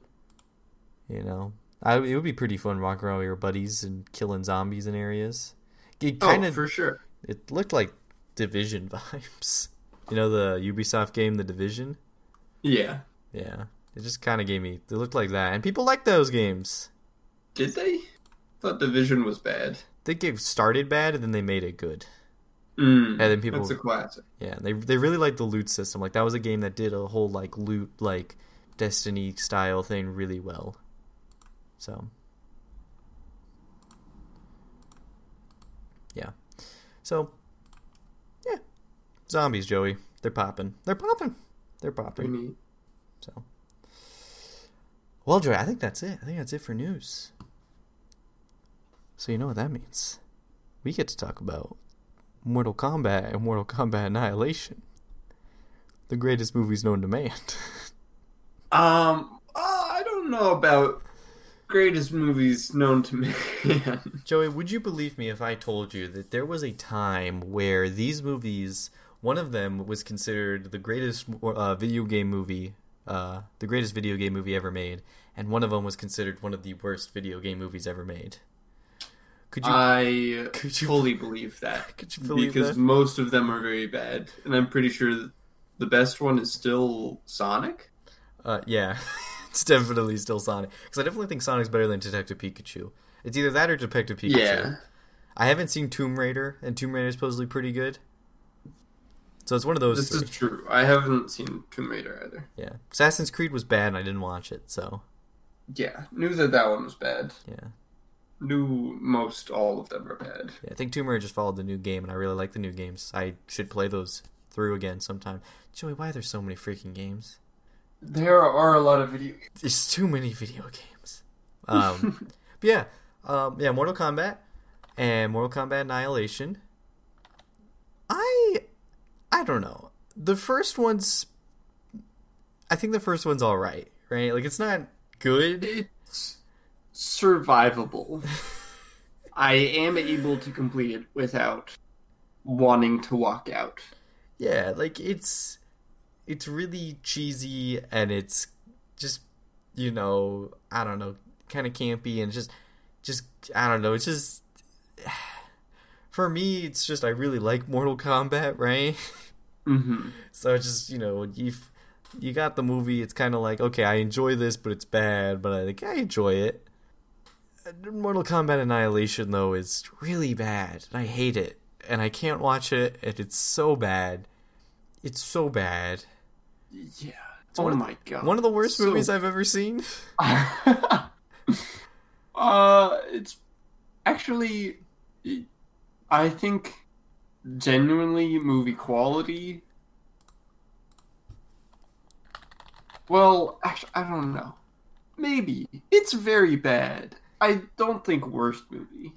You know, I, it would be pretty fun walking around with your buddies and killing zombies in areas. It Oh, of for sure. it looked like Division vibes. You know the Ubisoft game, The Division. Yeah. Yeah, it just kind of gave me. It looked like that, and people like those games. Did they? Thought Division was bad. They get started bad, and then they made it good. Mm, And then people, That's a classic. yeah, they they really liked the loot system. Like that was a game that did a whole like loot like Destiny style thing really well. So, yeah, so yeah, zombies, Joey. They're popping. They're popping. They're Pretty popping. neat. So, well, Joey, I think that's it. I think that's it for news. So you know what that means? We get to talk about Mortal Kombat and Mortal Kombat Annihilation, the greatest movies known to man. Um, uh, I don't know about greatest movies known to man. Joey, would you believe me if I told you that there was a time where these movies, one of them was considered the greatest uh, video game movie uh, the greatest video game movie ever made, and one of them was considered one of the worst video game movies ever made. Could you? I Could you- fully believe that Could you believe that? because that? most of them are very bad, and I'm pretty sure the best one is still Sonic. Uh, yeah, it's definitely still Sonic because I definitely think Sonic's better than Detective Pikachu. It's either that or Detective Pikachu. Yeah, I haven't seen Tomb Raider, and Tomb Raider is supposedly pretty good. So it's one of those. this three. is true. I haven't seen Tomb Raider either. Yeah, Assassin's Creed was bad, and I didn't watch it. So Yeah, knew that that one was bad. yeah, Knew most all of them are bad. yeah I think Tomb Raider just followed the new game, and I really like the new games. I should play those through again sometime. Joey, why are there so many freaking games? There are a lot of video. There's too many video games. Um, but yeah, um, yeah, Mortal Kombat and Mortal Kombat Annihilation. I, I don't know. The first one's, I think the first one's all right, right? Like it's not good. It's survivable. I am able to complete it without wanting to walk out. Yeah, like it's, it's really cheesy and it's just, you know, I don't know, kind of campy and just, just I don't know. It's just for me, it's just I really like Mortal Kombat, right? hmm So it's just you know you you got the movie. It's kind of like okay, I enjoy this, but it's bad. But I think I enjoy it. Mortal Kombat Annihilation though is really bad, and I hate it, and I can't watch it, and it's so bad. It's so bad. Yeah. one oh of- my god. One of the worst So- movies I've ever seen. uh, it's actually, I think, genuinely movie quality. Well, actually, I don't know. Maybe it's very bad. I don't think worst movie.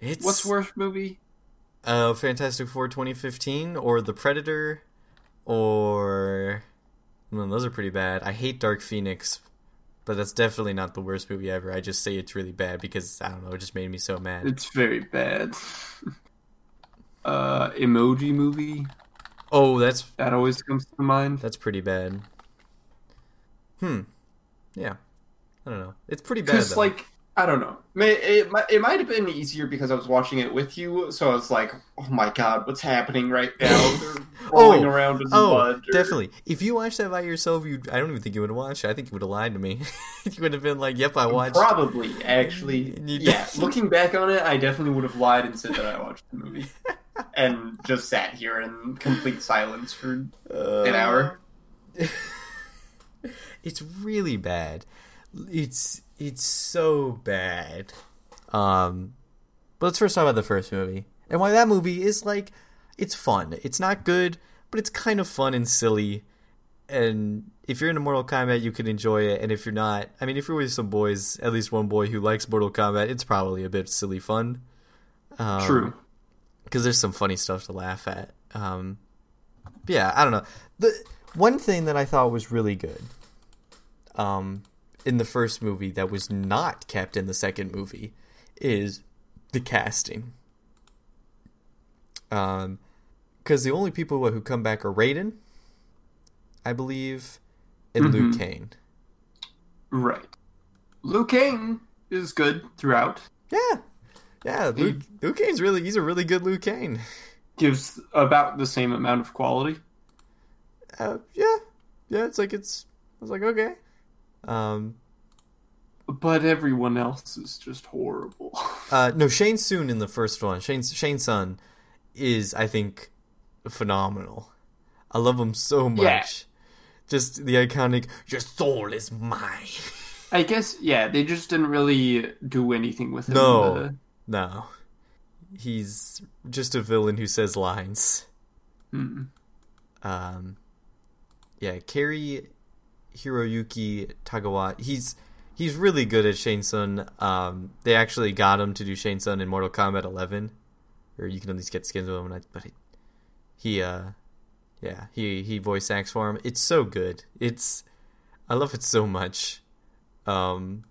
It's What's worst movie? Uh, Fantastic Four 2015 or The Predator or well, those are pretty bad. I hate Dark Phoenix, but that's definitely not the worst movie ever. I just say it's really bad because I don't know, it just made me so mad. It's very bad. uh, emoji movie Oh, that's that always comes to mind. that's pretty bad. Hmm. Yeah. I don't know. It's pretty bad Because like I don't know, May- it might it might have been easier because I was watching it with you, so I was like, oh my god, what's happening right now? Rolling Oh, around in Oh, mud. or- definitely. If you watched that by yourself, you I don't even think you would have watched it. I think you would have lied to me. you would have been like, "Yep, I watched." Probably, actually, yeah. Looking back on it, I definitely would have lied and said that I watched the movie, and just sat here in complete silence for an hour. Uh, it's really bad. It's it's so bad. Um, but let's first talk about the first movie and why that movie is like it's fun. It's not good, but it's kind of fun and silly. And if you're into Mortal Kombat, you can enjoy it. And if you're not, I mean, if you're with some boys, at least one boy who likes Mortal Kombat, it's probably a bit silly fun. Um, True. because there's some funny stuff to laugh at. Um, but yeah, I don't know. The one thing that I thought was really good, um, in the first movie that was not kept in the second movie, is the casting. Um, because the only people who come back are Raiden, I believe, and Liu Mhm. Kang. Right. Liu Kang is good throughout. Yeah, yeah. Liu, Liu Kang's really he's a really good Liu Kang. Gives about the same amount of quality. uh, yeah, yeah. It's like it's. I was like, okay. Um, But everyone else is just horrible. uh, no, Shang Tsung in the first one. Shane Shang Tsung is, I think, phenomenal. I love him so much. Yeah. Just the iconic "Your soul is mine." I guess yeah, they just didn't really do anything with him. No. Uh, no, he's just a villain who says lines. mm. um yeah Cary Hiroyuki Tagawa. He's he's really good at Shang Tsung. Um they actually got him to do Shang Tsung in Mortal Kombat 11 or you can at least get skins with him I- but he uh yeah he he voice acts for him. It's so good. It's I love it so much. Um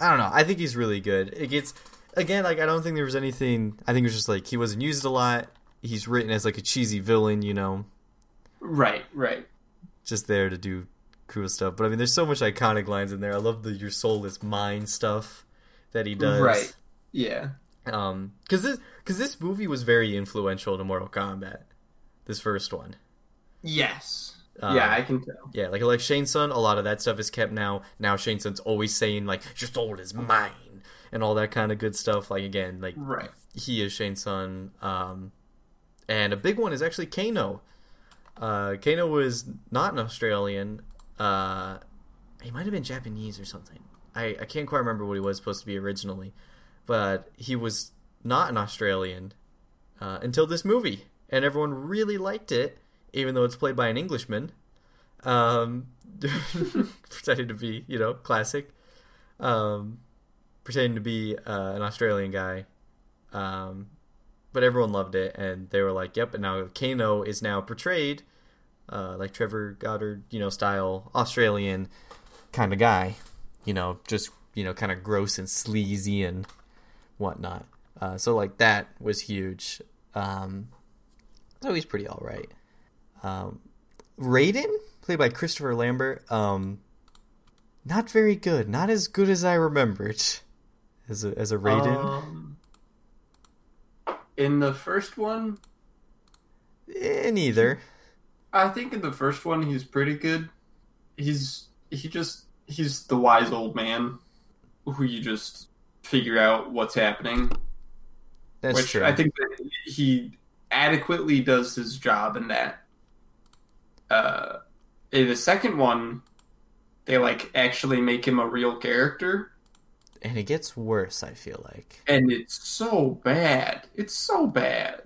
I don't know. I think he's really good. It gets again like I don't think there was anything I think it was just like he wasn't used a lot. He's written as like a cheesy villain you know? Right, right. just there to do cool stuff. But I mean, there's so much iconic lines in there. I love the "Your soul is mine" stuff that he does. Right. Yeah. Um, because this because this movie was very influential to Mortal Kombat. This first one. Yes. Uh, yeah, I can tell. Yeah, like like Shang Tsung, a lot of that stuff is kept now. Now Shang Tsung's always saying like "Your soul is mine" and all that kind of good stuff. Like again, like Right. he is Shang Tsung. Um, and a big one is actually Kano. Uh, Kano was not an Australian. Uh, he might have been Japanese or something. I, I can't quite remember what he was supposed to be originally, but he was not an Australian uh, until this movie, and everyone really liked it, even though it's played by an Englishman. Um, pretending to be, you know, classic. Um, pretending to be uh, an Australian guy. Um, but everyone loved it, and they were like, "Yep." And now Kano is now portrayed uh, like Trevor Goddard, you know, style Australian kind of guy. You know, just you know, kind of gross and sleazy and whatnot. Uh, so like that was huge. Um, so he's pretty all right. Um, Raiden, played by Christopher Lambert, um, not very good. Not as good as I remembered as a as a Raiden. Um, in the first one, eh, neither. I think in the first one he's pretty good. He's he just he's the wise old man who you just figure out what's happening. That's which true. I think that he adequately does his job in that. Uh, in the second one, they like actually make him a real character, and it gets worse. I feel like. and it's so bad. It's so bad.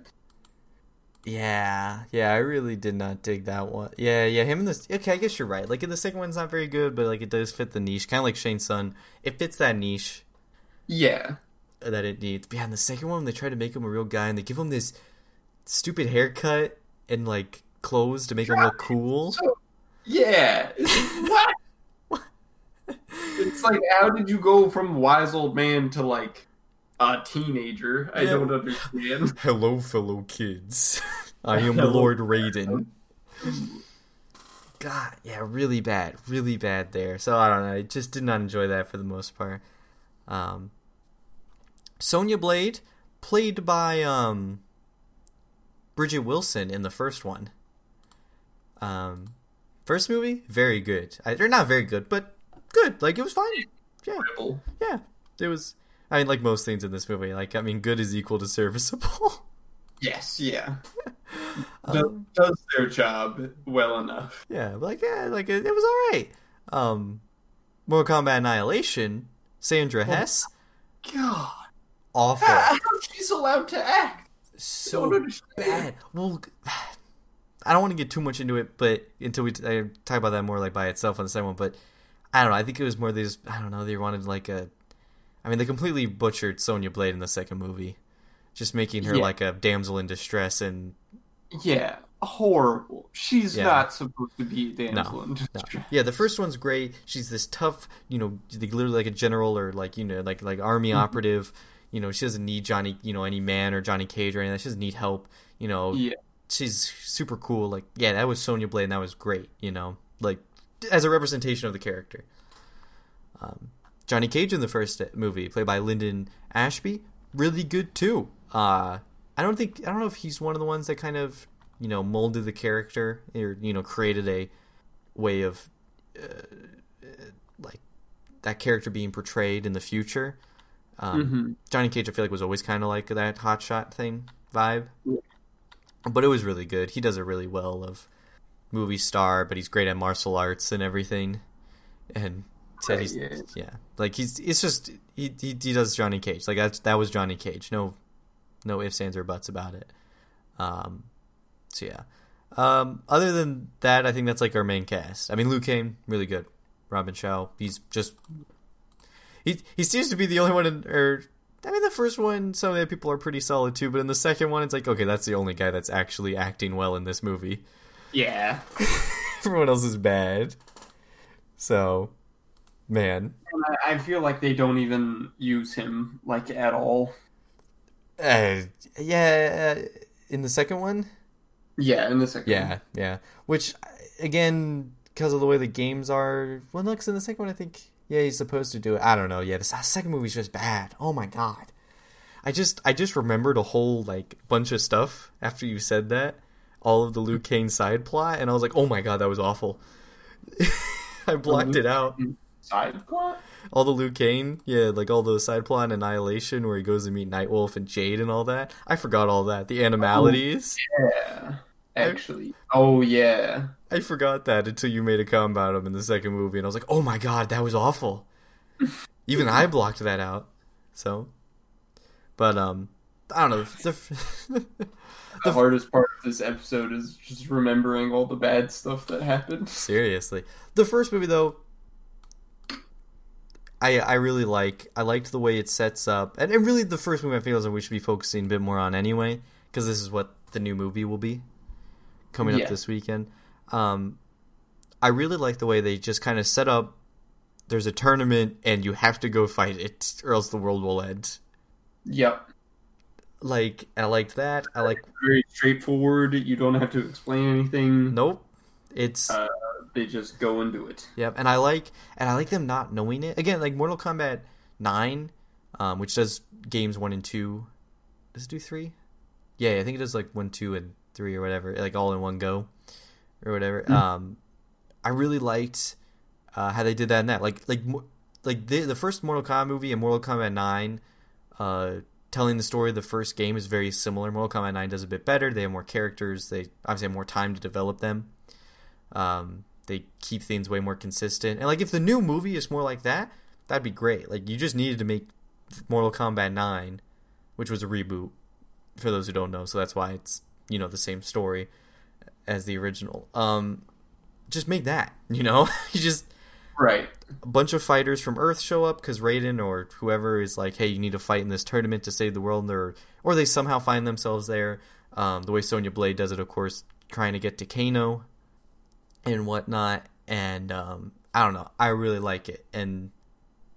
Yeah, yeah, I really did not dig that one. Yeah, yeah, him in this. Okay, I guess you're right. Like the second one's not very good, but like it does fit the niche, kind of like Shang Tsung. It fits that niche Yeah, that it needs. But yeah, in the second one, they try to make him a real guy, and they give him this stupid haircut and like clothes to make him look cool. So, yeah. What? it's like, how did you go from wise old man to like a teenager? I Yeah. don't understand. Hello, fellow kids. I am Hello. Lord Raiden. God, yeah, really bad, really bad there. So I don't know. I just did not enjoy that for the most part. Um, Sonya Blade, played by um, Bridgette Wilson in the first one. Um, first movie, very good. I, they're not very good, but good. Like it was fine. Yeah, yeah. It was. I mean, like most things in this movie, like I mean, good is equal to serviceable. Yes, yeah. Um, Does, does their job well enough. Yeah, like yeah, like it, it was all right. Um, Mortal Kombat Annihilation, Sandra Hess, God. awful, How is she's allowed to act? so bad. Well, I don't want to get too much into it, but until we I talk about that more like by itself on the second one. But I don't know. I think it was more they just I don't know. They wanted like a. I mean, they completely butchered Sonya Blade in the second movie, just making her Yeah. like a damsel in distress and Yeah, horrible. She's Yeah. not supposed to be a damsel in No. distress. Yeah, the first one's great. She's this tough, you know, like literally like a general or like you know, like like army Mm-hmm. operative. You know, she doesn't need Johnny, you know, any man or Johnny Cage or anything. She doesn't need help. You know, Yeah. she's super cool. Like, yeah, that was Sonya Blade, and that was great. You know, like as a representation of the character. Um, Johnny Cage in the first movie, played by Linden Ashby, really good too. Uh, I don't think I don't know if he's one of the ones that kind of you know molded the character or you know created a way of uh, like that character being portrayed in the future. Um, Mhm. Johnny Cage, I feel like, was always kind of like that hotshot thing vibe, Yeah. but it was really good. He does it really well of movie star, but he's great at martial arts and everything. And said Right, he's yeah. yeah, like he's it's just he, he he does Johnny Cage like that's that was Johnny Cage. No, no ifs ands or buts about it. Um, so yeah. Um, other than that, I think that's like our main cast. I mean, Liu Kang, really good. Robin Shou, he's just he he seems to be the only one in or I mean the first one some of the people are pretty solid too, but in the second one it's like okay, that's the only guy that's actually acting well in this movie. Yeah. Everyone else is bad. So, man, I, I feel like they don't even use him like at all. uh, yeah, uh, in the second one, Yeah, in the second. yeah, yeah. Which again, because of the way the games are. Well, no, 'cause in the second one, I think yeah, he's supposed to do it. I don't know. Yeah, the second movie's just bad. Oh my god. I just I just remembered a whole like bunch of stuff after you said that, all of the Liu Kang side plot, and I was like, oh my god, that was awful. I blocked it out. Side plot? All the Liu Kang, yeah, like all the side plot and Annihilation, where he goes to meet Nightwolf and Jade and all that. I forgot all that. The animalities. Yeah. Actually. Oh yeah. I forgot that until you made a comment about him in the second movie, and I was like, oh my god, that was awful. Even I blocked that out. So, but um, I don't know. The, The hardest part of this episode is just remembering all the bad stuff that happened. seriously, the first movie though, I I really like. I liked the way it sets up, and, and really the first movie I feel is that we should be focusing a bit more on anyway, because this is what the new movie will be coming Yeah. up this weekend. Um, I really like the way they just kind of set up. There's a tournament, and you have to go fight it, or else the world will end. Yep. Like I liked that. I like Very straightforward. You don't have to explain anything. nope. It's Uh, they just go and do it. Yep, and I like and I like them not knowing it. Again, like Mortal Kombat Nine, um, which does games one and two. Does it do three? Yeah, I think it does like one, two, and three or whatever, like all in one go, or whatever. Um, I really liked uh, how they did that in that. Like, like, like the the first Mortal Kombat movie and Mortal Kombat Nine, uh, telling the story of the first game is very similar. Mortal Kombat Nine does a bit better. They have more characters. They obviously have more time to develop them. Um, they keep things way more consistent. And like if the new movie is more like that, that'd be great. Like you just needed to make Mortal Kombat 9, which was a reboot for those who don't know, so that's why it's, you know, the same story as the original. Um just make that, you know? you just Right. a bunch of fighters from Earth show up because Raiden or whoever is like, "Hey, you need to fight in this tournament to save the world," or or they somehow find themselves there. Um, the way Sonya Blade does it, of course, trying to get to Kano and whatnot. And um, I don't know, I really like it, and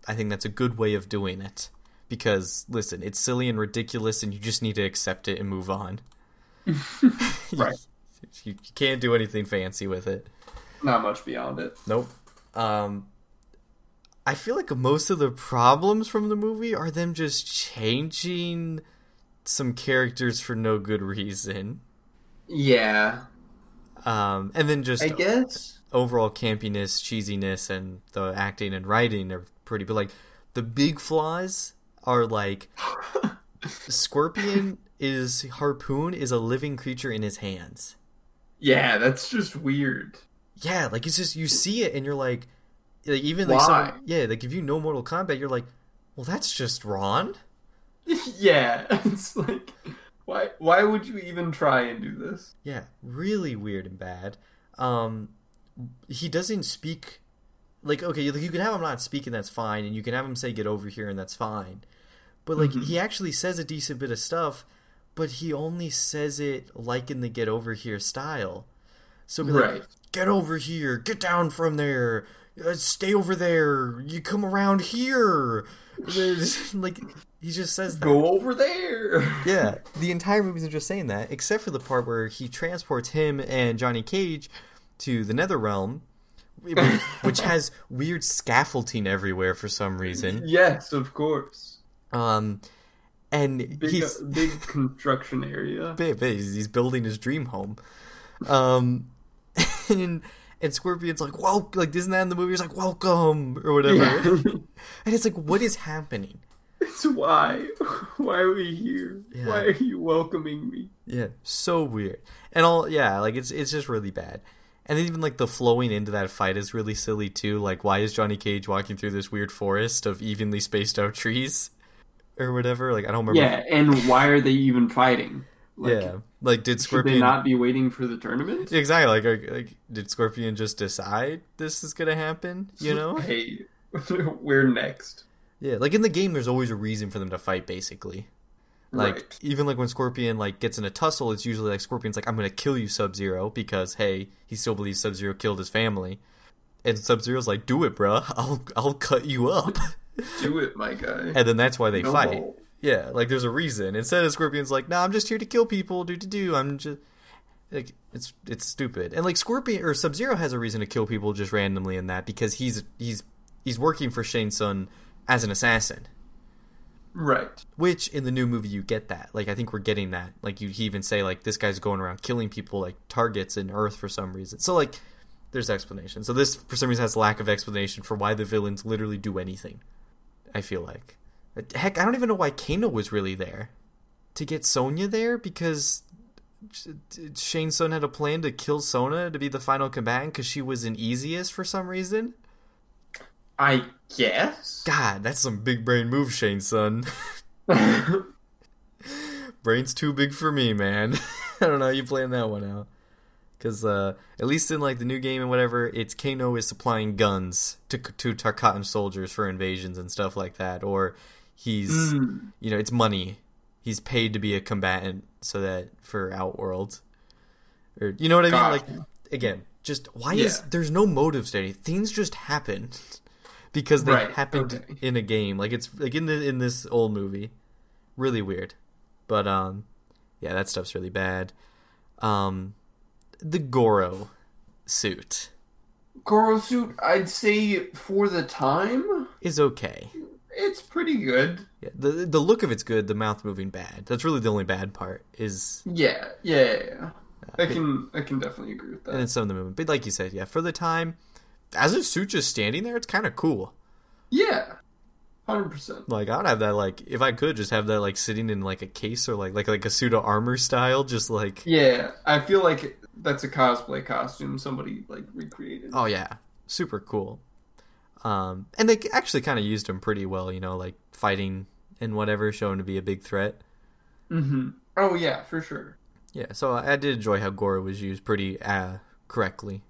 I think that's a good way of doing it because listen, it's silly and ridiculous, and you just need to accept it and move on. Right. you, you can't do anything fancy with it. Not much beyond it. Nope. Um, I feel like most of the problems from the movie are them just changing some characters for no good reason. Yeah. Um, and then just I guess. overall campiness, cheesiness, and the acting and writing are pretty. But like the big flaws are like Scorpion is harpoon is a living creature in his hands. Yeah, that's just weird. Yeah, like it's just you see it and you're like, like even like Why? some, yeah, like if you know Mortal Kombat, you're like, well, that's just Ron. yeah, it's like why why would you even try and do this? Yeah, really weird and bad. Um, he doesn't speak. Like okay, like you can have him not speaking, that's fine, and you can have him say "get over here," and that's fine. But like he actually says a decent bit of stuff, but he only says it like in the "get over here" style. So be like, get over here, get down from there, uh, stay over there, you come around here. like he just says that. Go over there. Yeah, the entire movie's just saying that, except for the part where he transports him and Johnny Cage to the Nether Realm, which has weird scaffolding everywhere for some reason. yes, of course. Um, and Big he's big construction area. big, big, he's building his dream home. Um, and and Scorpion's like, "Well, like isn't that in the movie?" He's like, "Welcome" or whatever, Yeah. and it's like, what is happening? It's why. Why are we here? Yeah. Why are you welcoming me? Yeah, so weird. And all yeah, like it's it's just really bad. And then even like the flowing into that fight is really silly too. Like why is Johnny Cage walking through this weird forest of evenly spaced out trees or whatever? Like I don't remember. Yeah, and why are they even fighting? Like, yeah. Like did Should they Scorpion not be waiting for the tournament? Exactly. Like, like did Scorpion just decide this is going to happen, you know? Hey, we're next. Yeah, like in the game there's always a reason for them to fight basically. Like Right. even like when Scorpion like gets in a tussle, it's usually like Scorpion's like I'm gonna kill you, Sub Zero, because hey, he still believes Sub Zero killed his family, and Sub Zero's like, do it, bruh. I'll I'll cut you up, Do it, my guy. and then that's why they No fight. Yeah, like there's a reason. Instead of Scorpion's like, nah, I'm just here to kill people, do do do. I'm just, like it's it's stupid. And like Scorpion or Sub Zero has a reason to kill people just randomly in that because he's he's he's working for Shang Tsung as an assassin. Right. Which in the new movie you get that. Like I think we're getting that. Like you he even say like this guy's going around killing people like targets in Earth for some reason. So like there's explanation. So this for some reason has lack of explanation for why the villains literally do anything. I feel like. Heck, I don't even know why Kano was really there. To get Sonya there because Shang Tsung had a plan to kill Sonya to be the final combatant because she was an easiest for some reason. I guess. God, that's some big brain move, Shang Tsung. Brain's too big for me, man. I don't know how you playing that one out. Because uh, at least in like the new game and whatever, it's Kano is supplying guns to to Tarkatan soldiers for invasions and stuff like that, or he's Mm. you know it's money. He's paid to be a combatant so that for Outworld, or you know what I mean? Like again, just why is there's no motives to anything? Things just happen because they Right, happened okay. in a game. Like it's like in the in this old movie, really weird. But um, yeah, that stuff's really bad. Um, the Goro suit Goro suit, I'd say for the time, is okay. it's pretty good. Yeah, the the look of it's good. The mouth moving bad. That's really the only bad part. Is Yeah, yeah, yeah. yeah. I can, I can definitely agree with that. and then some of the movement. But like you said, yeah, for the time, as a suit just standing there, it's kind of cool. Yeah, hundred percent. Like I would have that like if I could just have that like sitting in like a case or like like like a suit of armor style, just like Yeah, I feel like that's a cosplay costume somebody like recreated. oh yeah, super cool. Um, and they actually kind of used him pretty well, you know, like fighting and whatever, showing to be a big threat. Mm-hmm. Oh yeah, for sure. Yeah, so I I did enjoy how Goro was used pretty uh, correctly.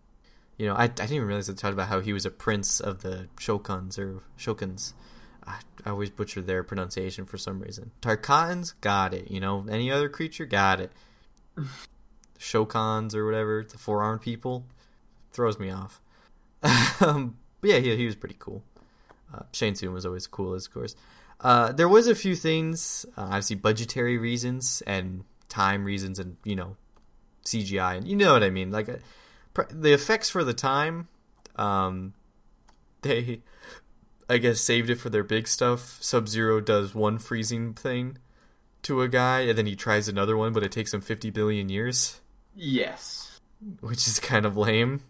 You know, I, I didn't even realize they talked about how he was a prince of the Shokuns or Shokuns. I, I always butcher their pronunciation for some reason. Tarkatans, got it. You know, any other creature, got it. Shokans or whatever, the four armed people, throws me off. um, but yeah, he, he was pretty cool. Uh, Shang Tsung was always cool, of course. Uh, there was a few things, uh, obviously budgetary reasons and time reasons, and you know, CGI, and you know what I mean. Like uh, the effects for the time, um, they, I guess, saved it for their big stuff. Sub Zero does one freezing thing to a guy, and then he tries another one, but it takes him fifty billion years, Yes. which is kind of lame.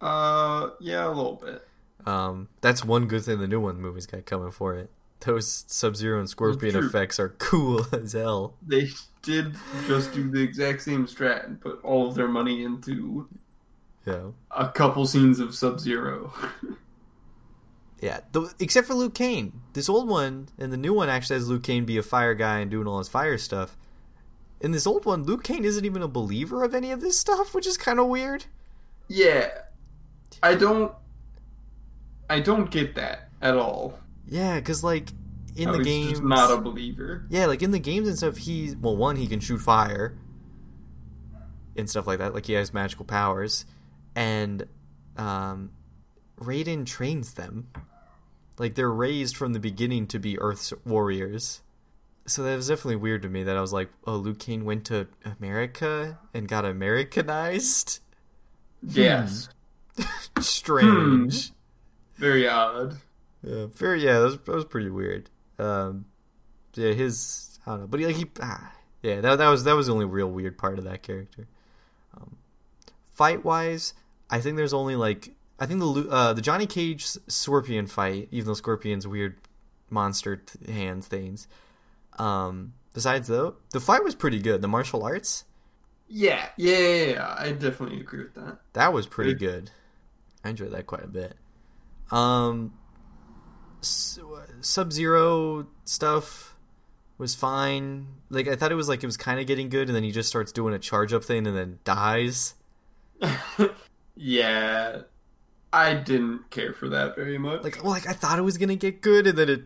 Uh, yeah, a little bit. Um, that's one good thing the new one movie's got coming for it. Those Sub Zero and Scorpion effects are cool as hell. They did just do the exact same strat and put all of their money into Yeah, a couple scenes of Sub Zero. yeah. The, except for Liu Kang, this old one and the new one actually has Liu Kang be a fire guy and doing all his fire stuff. In this old one, Liu Kang isn't even a believer of any of this stuff, which is kind of weird. yeah, I don't. I don't get that at all. Yeah, because like in How the games, just not a believer. Yeah, like in the games and stuff, he well, one he can shoot fire and stuff like that. Like he has magical powers, and um, Raiden trains them. Like they're raised from the beginning to be Earth's warriors. So that was definitely weird to me. That I was like, oh, Liu Kang went to America and got Americanized. Yes, Strange. very odd. Yeah, very. Yeah, that was, that was pretty weird. Um, yeah, his I don't know, but he, like he, ah, yeah, that that was that was the only real weird part of that character. Um, fight wise, I think there's only like I think the uh, the Johnny Cage Scorpion fight, even though Scorpion's weird monster t- hand things. Um, besides though, the fight was pretty good. The martial arts Yeah, yeah, yeah, yeah, I definitely agree with that. that was pretty It- good. I enjoyed that quite a bit. Um, Sub Zero stuff was fine. Like I thought it was like it was kind of getting good, and then he just starts doing a charge up thing and then dies. yeah, I didn't care for that very much. Like well, like I thought it was gonna get good, and then it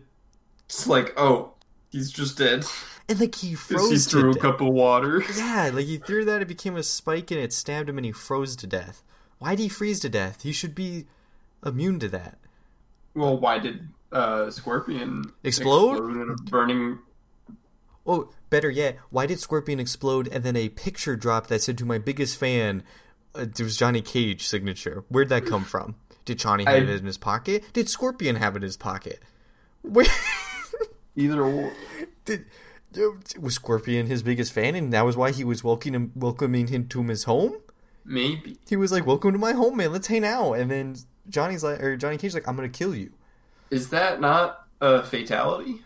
it's like, oh, he's just dead. and like he Because he threw a death. cup of water. Yeah, like he threw that, it became a spike, and it stabbed him, and he froze to death. Why did he freeze to death? He should be immune to that. Well, why did uh, Scorpion Explode? in a burning? Oh, better yet, why did Scorpion explode and then a picture drop that said to my biggest fan, it was Johnny Cage signature? Where'd that come from? Did Johnny have I- it in his pocket? Did Scorpion have it in his pocket? Where Either or. did was Scorpion his biggest fan, and that was why he was welcoming him, welcoming him to his home? Maybe. He was like, "Welcome to my home, man. Let's hang out." And then Johnny's like, or Johnny Cage's like, "I'm gonna kill you." Is that not a fatality?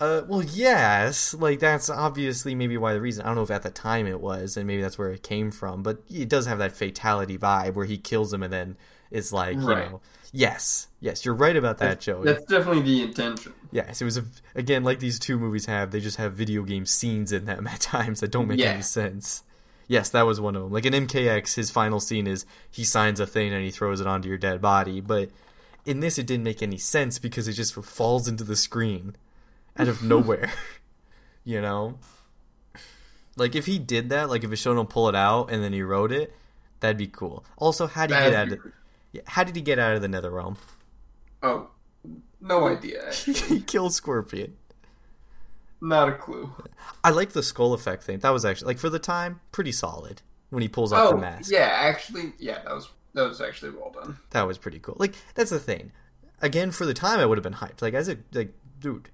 Uh, well, yes, like that's obviously maybe why the reason. I don't know if at the time it was, and maybe that's where it came from, but it does have that fatality vibe where he kills him and then it's like, you Right. know, yes, yes, you're right about that, Joey. That's definitely the intention. Yes, it was a, again like these two movies have. They just have video game scenes in them at times that don't make Yeah. any sense. Yes, that was one of them. Like in MKX, his final scene is he signs a thing and he throws it onto your dead body. But in this, it didn't make any sense because it just falls into the screen out of nowhere. you know, like if he did that, like if it showed him pull it out and then he wrote it, that'd be cool. Also, how did he get out of be- yeah, how did he get out of the Nether Realm? Oh, no idea. he killed Scorpion. Not a clue. I like the skull effect thing. That was actually like for the time pretty solid when he pulls off Oh, the mask. yeah, actually, yeah, that was that was actually well done. That was pretty cool. Like that's the thing. Again, for the time, I would have been hyped. Like as a like, dude,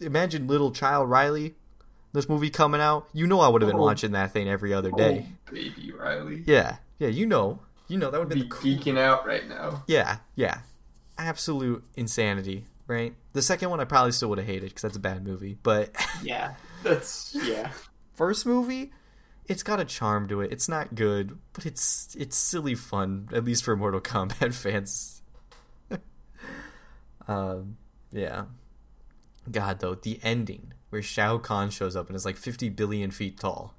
imagine little child Riley, this movie coming out. You know, I would have been Oh. watching that thing every other day. Oh, baby Riley. Yeah, yeah. You know, you know that would Be been the cool. geeking out right now. Yeah, yeah. Absolute insanity, right? The second one, I probably still would have hated because that's a bad movie. But Yeah, that's yeah. first movie, it's got a charm to it. It's not good, but it's it's silly fun, at least for Mortal Kombat fans. um, yeah. God though, the ending where Shao Kahn shows up and is like fifty billion feet tall,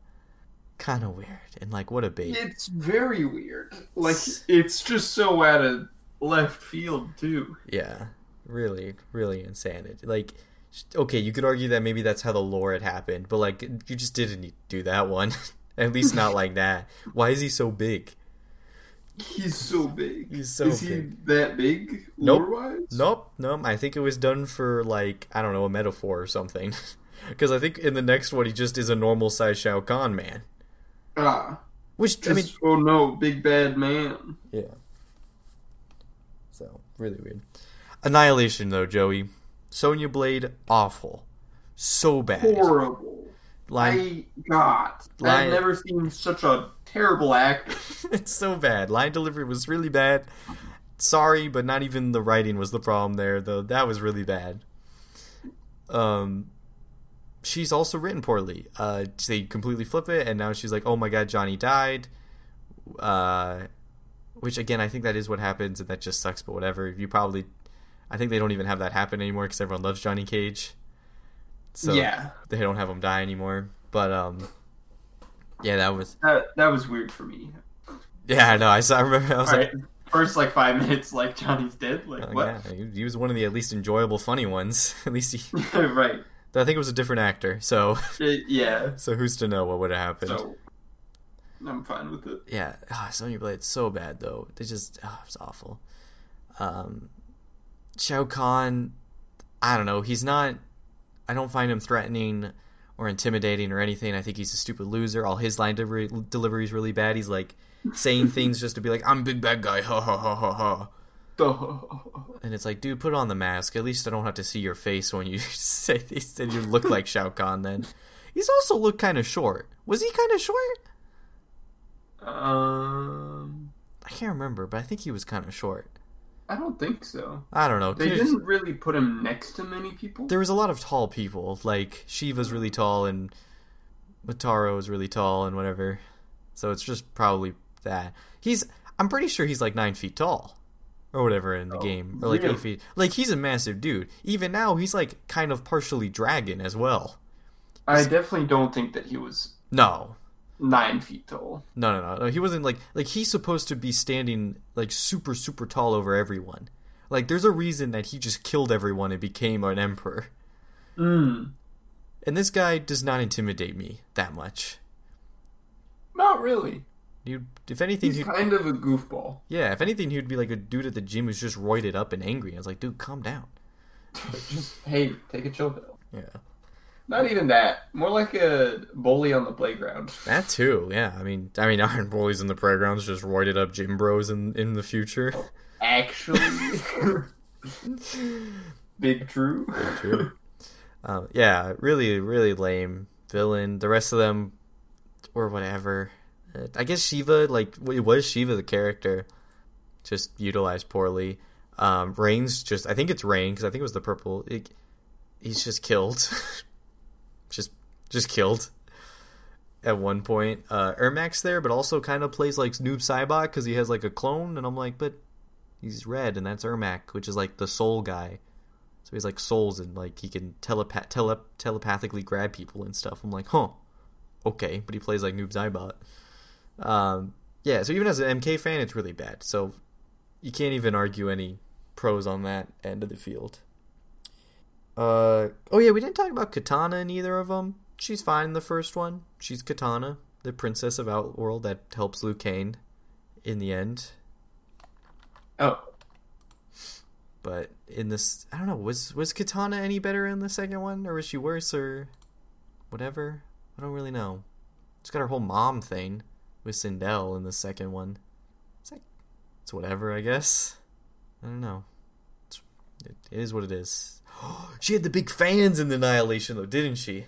kind of weird and like what a baby. It's very weird. Like it's just so out of left field too. Yeah, really, really insanity. Like, okay, you could argue that maybe that's how the lore had happened, but like, you just didn't do that one. At least not like that. Why is he so big? He's so big. He's so Is he that big? Nope. Lore-wise? Nope, nope. I think it was done for like I don't know a metaphor or something. Because I think in the next one he just is a normal size Shao Kahn man. Ah. Which I mean, oh no, big bad man. yeah. So really weird. Annihilation though, Joey. Sonya Blade awful, so bad. Horrible. Line I God. I've never seen such a terrible actor. it's so bad. Line delivery was really bad. Sorry, but not even the writing was the problem there, though. That was really bad. Um, she's also written poorly. Uh, they completely flip it, and now she's like, "Oh my god, Johnny died." Uh, which again, I think that is what happens, and that just sucks. But whatever. You probably, I think they don't even have that happen anymore because everyone loves Johnny Cage. So yeah. they don't have them die anymore. But um, yeah, that was That that was weird for me. yeah. I know. I saw. I remember. I was All like, right. First like five minutes, like Johnny's dead. Like Oh, what? yeah, he, he was one of the at least enjoyable, funny ones. at least he, right. I think it was a different actor. So, It- yeah. so who's to know what would have happened? So I'm fine with it. Yeah, ah, Sonya Blade's so bad though. They just, ah, it's awful. Um, Shao Kahn, I don't know. He's not. I don't find him threatening or intimidating or anything. I think he's a stupid loser. All his line delivery delivery is really bad. He's like saying things just to be like, "I'm big bad guy," ha ha ha ha ha. And it's like, dude, put on the mask. At least I don't have to see your face when you say these. And you look like Shao Kahn. Then he's also looked kind of short. Was he kind of short? um, I can't remember, but I think he was kind of short. I don't think so. I don't know. They didn't really put him next to many people. There was a lot of tall people. Like Sheeva's really tall and Motaro was really tall and whatever. So it's just probably that. He's. I'm pretty sure he's like nine feet tall, or whatever in the Oh, game, or like really? eight feet. Like he's a massive dude. Even now, he's like kind of partially dragon as well. I definitely don't think that he was No, nine feet tall. No, no, no, no. He wasn't like like he's supposed to be standing like super super tall over everyone. Like there's a reason that he just killed everyone and became an emperor. Mm. And this guy does not intimidate me that much. Not really. You, if anything, He's kind of a goofball. yeah, if anything, he'd be like a dude at the gym who's just roided up and angry. I was like, dude, calm down. Just hey, take a chill pill. Yeah. Not even that. More like a bully on the playground. That too, yeah. I mean, I mean, aren't bullies in the playgrounds just roided up gym bros in in the future? Actually. Big True. True. Uh, yeah, really, really lame villain. The rest of them, or whatever. Uh, I guess Sheeva, like, it was Sheeva the character, just utilized poorly. Um, Rain's just, I think it's Rain because I think it was the purple. It, he's just killed, just, killed. At one point, uh, there, but also kind of plays like Noob Saibot because he has like a clone, and I'm like, but he's red, and that's Ermac, which is like the soul guy. So he's like souls and like he can telepath tele- telepathically grab people and stuff. I'm like, huh, okay, but he plays like Noob Saibot. Um, yeah, so even as an MK fan, it's really bad. So you can't even argue any pros on that end of the field. Uh, oh yeah, we didn't talk about Kitana in either of them. She's fine in the first one. She's Kitana, the princess of Outworld that helps Liu Kang in the end. Oh. But in this, I don't know. Was was Kitana any better in the second one, or was she worse, or whatever? I don't really know. She's got her whole mom thing with Sindel in the second one. It's like it's whatever, I guess. I don't know. It's, it, it is what it is. she had the big fans in the Annihilation, though, didn't she?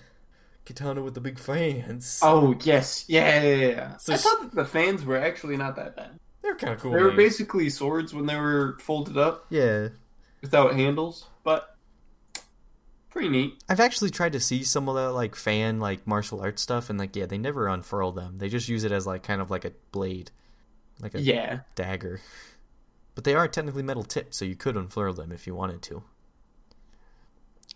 Kitana with the big fans. Oh yes, yeah, yeah, yeah. So I she- thought that the fans were actually not that bad. they're kind of cool. They were names. basically swords when they were folded up yeah. without handles, but pretty neat. I've actually tried to see some of that like fan like martial arts stuff, and like yeah, they never unfurl them. They just use it as like kind of like a blade, like a Yeah, dagger. But they are technically metal tipped, so you could unfurl them if you wanted to.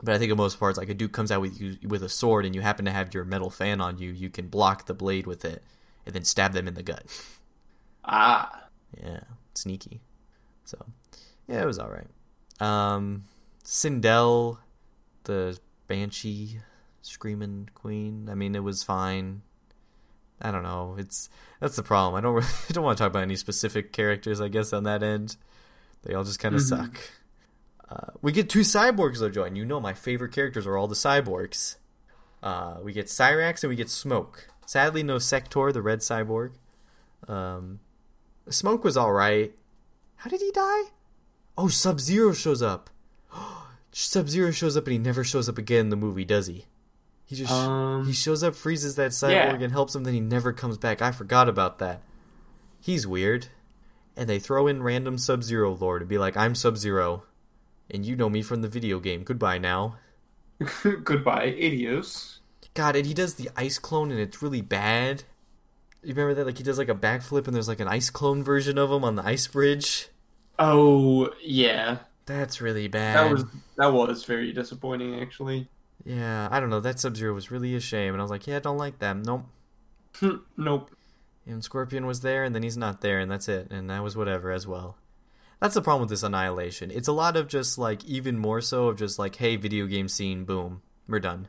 But I think in most parts, like a dude comes out with you with a sword, and you happen to have your metal fan on you, you can block the blade with it, and then stab them in the gut. ah, Yeah, sneaky. So, yeah, it was all right. Um, Sindel, the banshee screaming queen. I mean, it was fine. I don't know. It's that's the problem. I don't really, I don't want to talk about any specific characters. I guess on that end, they all just kind of Mhm. suck. Uh, we get two cyborgs though. And you know my favorite characters are all the cyborgs. Uh, we get Cyrax and we get Smoke. Sadly, no Sector, the red cyborg. Um, Smoke was all right. How did he die? Oh, Sub Zero shows up. Sub Zero shows up and he never shows up again in the movie, does he? He just Um, he shows up, freezes that cyborg, yeah. and helps him. Then he never comes back. I forgot about that. He's weird. And they throw in random Sub Zero lore to be like, "I'm Sub Zero, and you know me from the video game. Goodbye now." goodbye, adios. God, and he does the ice clone, and it's really bad. You remember that? Like he does like a backflip, and there's like an ice clone version of him on the ice bridge. Oh yeah, That's really bad. that was that was very disappointing actually. Yeah, I don't know. That Sub Zero was really a shame, and I was like, yeah, I don't like them. Nope. nope. And Scorpion was there, and then he's not there, and that's it. And that was whatever as well. That's the problem with this Annihilation. It's a lot of just like, even more so of just like, hey, video game scene, boom, we're done.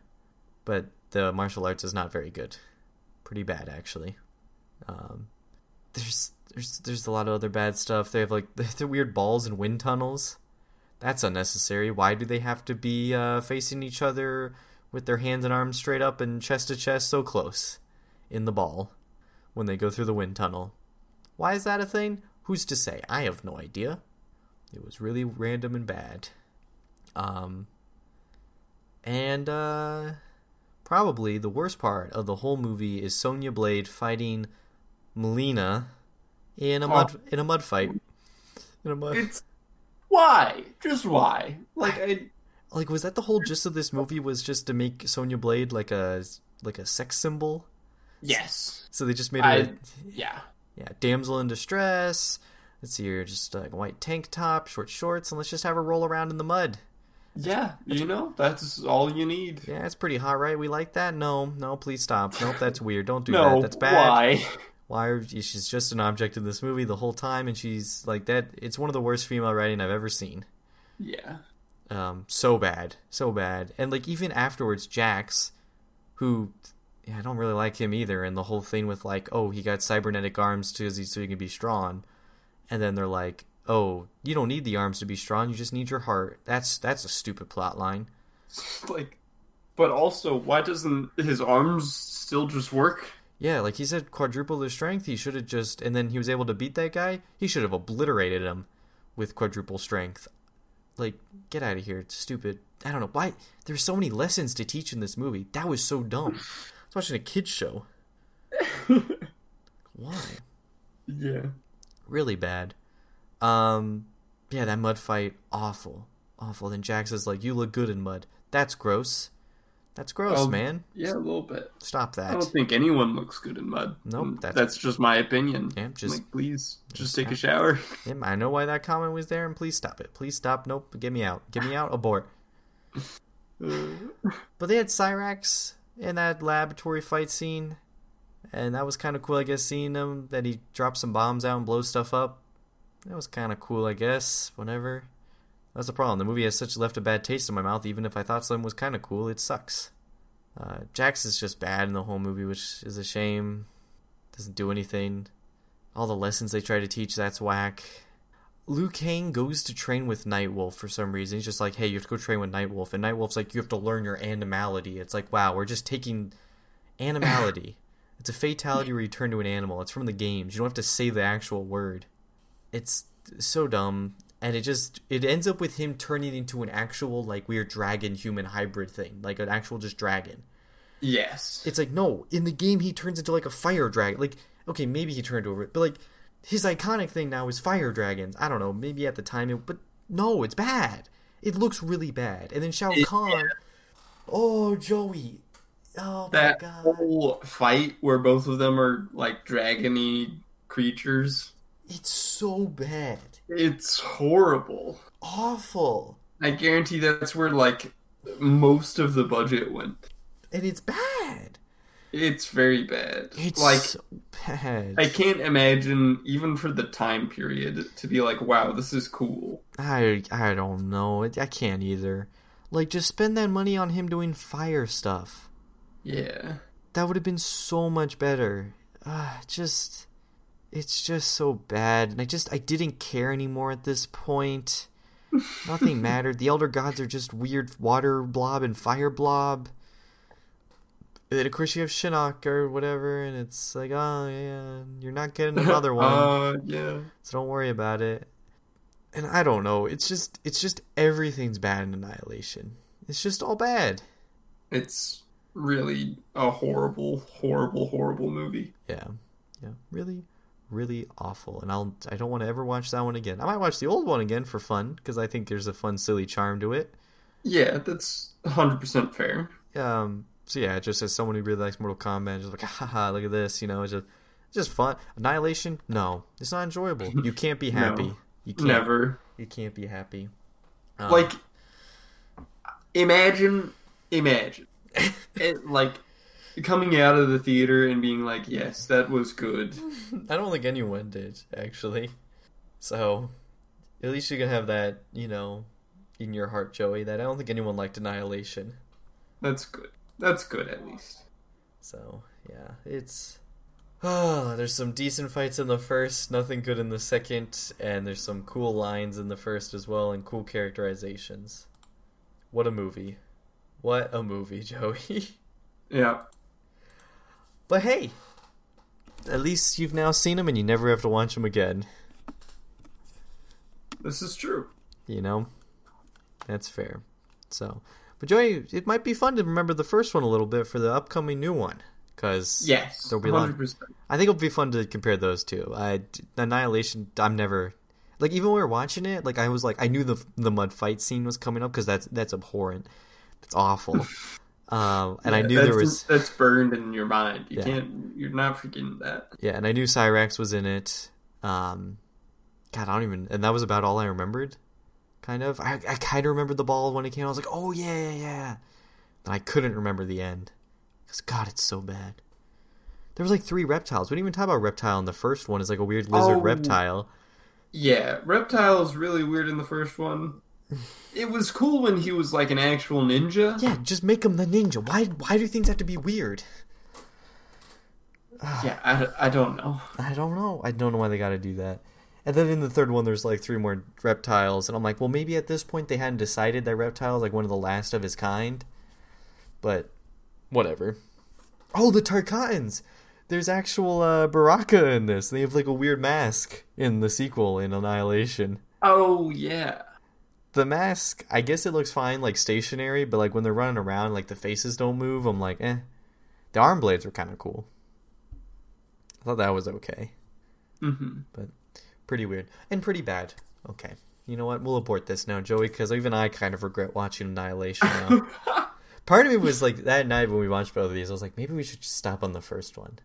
But the martial arts is not very good. Pretty bad, actually. Um, there's there's there's a lot of other bad stuff. They have like the weird balls and wind tunnels. That's unnecessary. Why do they have to be uh, facing each other with their hands and arms straight up and chest to chest so close in the ball when they go through the wind tunnel? Why is that a thing? Who's to say? I have no idea. It was really random and bad. Um, and uh, probably the worst part of the whole movie is Sonya Blade fighting Mileena in a mud in a mud fight. In a mud. It's why, just why? Like I, like was that the whole gist of this movie was just to make Sonya Blade like a like a sex symbol? yes, So they just made her I, a, yeah. Yeah, damsel in distress. Let's see here, just like a white tank top, short shorts, and let's just have her roll around in the mud. Yeah, you know, that's all you need. Yeah, it's pretty hot, right? We like that? No, no, please stop. Nope, that's weird. Don't do no, that. That's bad. why? Why are she's just an object in this movie the whole time, and she's like that? It's one of the worst female writing I've ever seen. Yeah. Um, so bad, so bad, and like even afterwards, Jax, who yeah, I don't really like him either, and the whole thing with like, oh, he got cybernetic arms to so he can be strong, and then they're like, oh, you don't need the arms to be strong, you just need your heart. That's that's a stupid plot line. like But also, why doesn't his arms still just work? Yeah, like he said, quadruple his strength. He should have just, and then he was able to beat that guy. He should have obliterated him with quadruple strength. Like, get out of here. It's stupid. I don't know why. There's so many lessons to teach in this movie. That was so dumb. I was watching a kids show. Why? Yeah. Really bad. Um, yeah, that mud fight, awful, awful. Then Jax is like, "You look good in mud." That's gross. That's gross, Oh, man. Yeah, a little bit. Stop that. I don't think anyone looks good in mud. Nope, Mm, that's- that's, just my opinion. Yeah, just- like, please, just, just- take a shower. Yeah, I know why that comment was there, and please stop it. Please stop. Nope, get me out. Get me out. Abort. But they had Cyrax in that laboratory fight scene, and that was kind of cool. I guess seeing him that he drops some bombs out and blows stuff up. That was kind of cool, I guess. Whatever. That's the problem. The movie has such left a bad taste in my mouth. Even if I thought something was kind of cool, it sucks. Uh, Jax is just bad in the whole movie, which is a shame. Doesn't do anything. All the lessons they try to teach, that's whack. Liu Kang goes to train with Nightwolf for some reason. He's just like, hey, you have to go train with Nightwolf. And Nightwolf's like, you have to learn your animality. It's like, wow, we're just taking animality. it's a fatality where you turn to an animal. It's from the games. You don't have to say the actual word. It's so dumb. And it just, it ends up with him turning into an actual, like, weird dragon human hybrid thing. Like, an actual just dragon. Yes. It's like no, in the game he turns into like a fire dragon. Like okay, maybe he turned over, but like his iconic thing now is fire dragons. I don't know, maybe at the time, it, but no, it's bad. It looks really bad. And then Shao It- Kahn. Oh, Joey. Oh that my god. whole fight where both of them are like dragony creatures. It's so bad. It's horrible. Awful. I guarantee that's where like most of the budget went. And it's bad. It's very bad. It's like so bad. I can't imagine even for the time period to be like, wow, this is cool. I I don't know. I can't either. Like just spend that money on him doing fire stuff. Yeah. that would have been so much better. Uh, just, it's just so bad, and I just I didn't care anymore at this point. Nothing mattered. The elder gods are just weird water blob and fire blob. Of course you have Shinnok or whatever, and it's like, oh yeah, you're not getting another one, Uh, yeah. so don't worry about it. And I don't know. It's just it's just everything's bad in Annihilation. It's just all bad. It's really a horrible, horrible, horrible movie. Yeah, yeah, really, really awful. And I'll I don't want to ever watch that one again. I might watch the old one again for fun because I think there's a fun, silly charm to it. Yeah, that's 100% fair. Um, so yeah, just as someone who really likes Mortal Kombat, just like haha, look at this, you know, it's just it's just fun. Annihilation, no, it's not enjoyable. You can't be happy. No. You can't. Never. You can't be happy. Um, Like, imagine, imagine, it, like, coming out of the theater and being like, yes, that was good. I don't think anyone did actually. So, at least you can have that, you know, in your heart, Joey. That I don't think anyone liked Annihilation. That's good. That's good, at least. So yeah, it's oh, there's some decent fights in the first, nothing good in the second, and there's some cool lines in the first as well, and cool characterizations. What a movie! What a movie, Joey. Yeah. but hey, at least you've now seen him, and you never have to watch him again. This is true. You know, that's fair. So, but Joey, it might be fun to remember the first one a little bit for the upcoming new one, because Yes. There'll be a lot- 100%. I think it'll be fun to compare those two. I Annihilation. I'm never like even when we were watching it. Like I was like I knew the the mud fight scene was coming up because that's that's abhorrent. That's awful. um, and I knew there was That's burned in your mind. You Yeah. can't, you're not forgetting that. yeah, and I knew Cyrax was in it. Um, God, I don't even. And that was about all I remembered. Kind of. I I kind of remembered the ball when it came. I was like, oh yeah yeah yeah. But I couldn't remember the end because God, it's so bad. There was like three reptiles. We didn't even talk about reptile in the first one. It's like a weird lizard Oh. reptile. Yeah, Reptile is really weird in the first one. It was cool when he was like an actual ninja. Yeah, just make him the ninja. Why? Why do things have to be weird? Yeah, I, I don't know. I don't know. I don't know why they got to do that. And then in the third one, there's like three more reptiles, and I'm like, well, maybe at this point they hadn't decided that reptile is like one of the last of his kind. but whatever. Oh, the Tarkatans! There's actual uh, Baraka in this. They have like a weird mask in the sequel in Annihilation. Oh yeah. The mask, I guess it looks fine, like stationary, but like when they're running around, like the faces don't move. I'm like, eh. The arm blades were kind of cool. I thought that was okay, hmm but pretty weird and pretty bad. Okay, you know what? We'll abort this now, Joey, because even I kind of regret watching Annihilation now. Part of me was like that night when we watched both of these, I was like, maybe we should just stop on the first one.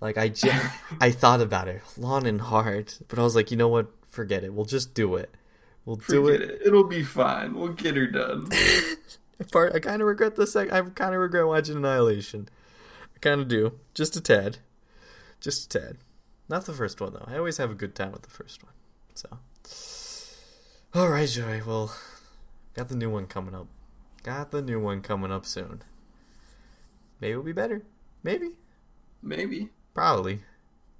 Like I, j- I thought about it long and hard, but I was like, you know what? Forget it. We'll just do it. We'll do it. it. It'll be fine. We'll get her done. Part I kind of regret the sec. I kind of regret watching Annihilation. I kind of do, just a tad, just a tad. Not the first one though. I always have a good time with the first one. So, all right, Joey. Well, got the new one coming up. Got the new one coming up soon. Maybe it'll be better. Maybe. Maybe. Probably.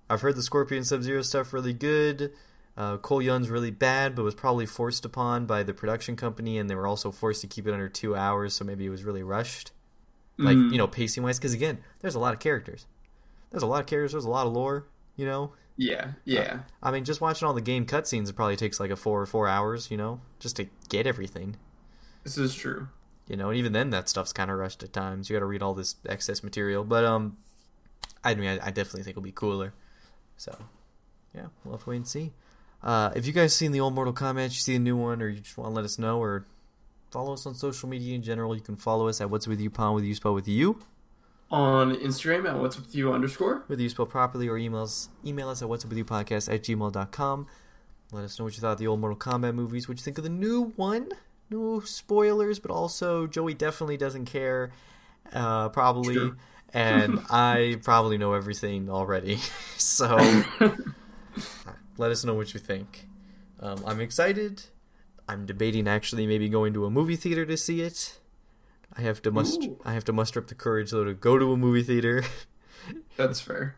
I've heard the Scorpion Sub Zero stuff really good. Uh, Cole Young's really bad, but was probably forced upon by the production company, and they were also forced to keep it under two hours, so maybe it was really rushed. Like, Mm. you know, pacing wise, because again, there's a lot of characters. There's a lot of characters, there's a lot of lore, you know? Yeah. Yeah. I mean, just watching all the game cutscenes, it probably takes like a four or four hours, you know, just to get everything. This is true. You know, and even then, that stuff's kind of rushed at times. You got to read all this excess material, but um, I mean, I, I definitely think it'll be cooler. So, yeah, we'll have to wait and see. Uh, if you guys seen the old Mortal Kombat, you see the new one, or you just want to let us know, or follow us on social media in general, you can follow us at What's With You Pond with you Spell with you, On Instagram at what's with you underscore. whether you spell properly, or emails email us at What's With You Podcast at gmail.com. Let us know what you thought of the old Mortal Kombat movies, what you think of the new one. No spoilers, but also Joey definitely doesn't care. Uh, probably. True. And I probably know everything already. so let us know what you think. Um, I'm excited. I'm debating actually maybe going to a movie theater to see it. I have to muster Ooh. I have to muster up the courage though to go to a movie theater. That's fair.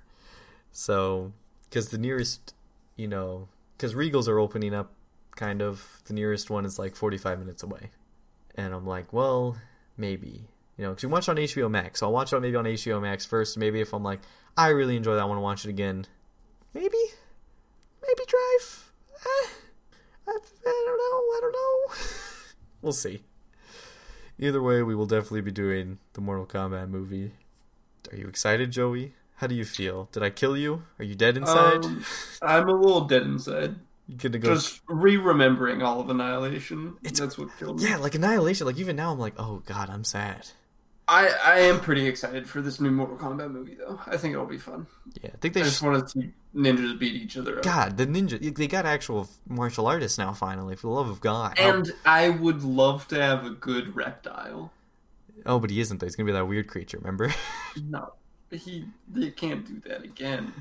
So, because the nearest, you know, because Regals are opening up, kind of. The nearest one is like 45 minutes away. And I'm like, well, maybe. You know, because you watch on HBO Max. So I'll watch it maybe on HBO Max first. Maybe if I'm like, I really enjoy that, I want to watch it again. Maybe. Maybe Drive. Eh, I, I don't know. I don't know. we'll see. Either way, we will definitely be doing the Mortal Kombat movie. Are you excited, Joey? How do you feel? Did I kill you? Are you dead inside? Um, I'm a little dead inside. you gonna go? Just re-remembering all of Annihilation. It's- That's what killed me. Yeah, like Annihilation. Like even now, I'm like, oh god, I'm sad. I, I am pretty excited for this new Mortal Kombat movie, though. I think it'll be fun. Yeah, I think I they. just Sh- want to see ninjas beat each other up. God, the ninja. They got actual martial artists now. Finally, for the love of God. And I would love to have a good reptile. oh, but he isn't. though. He's gonna be that weird creature. Remember? No, he they can't do that again.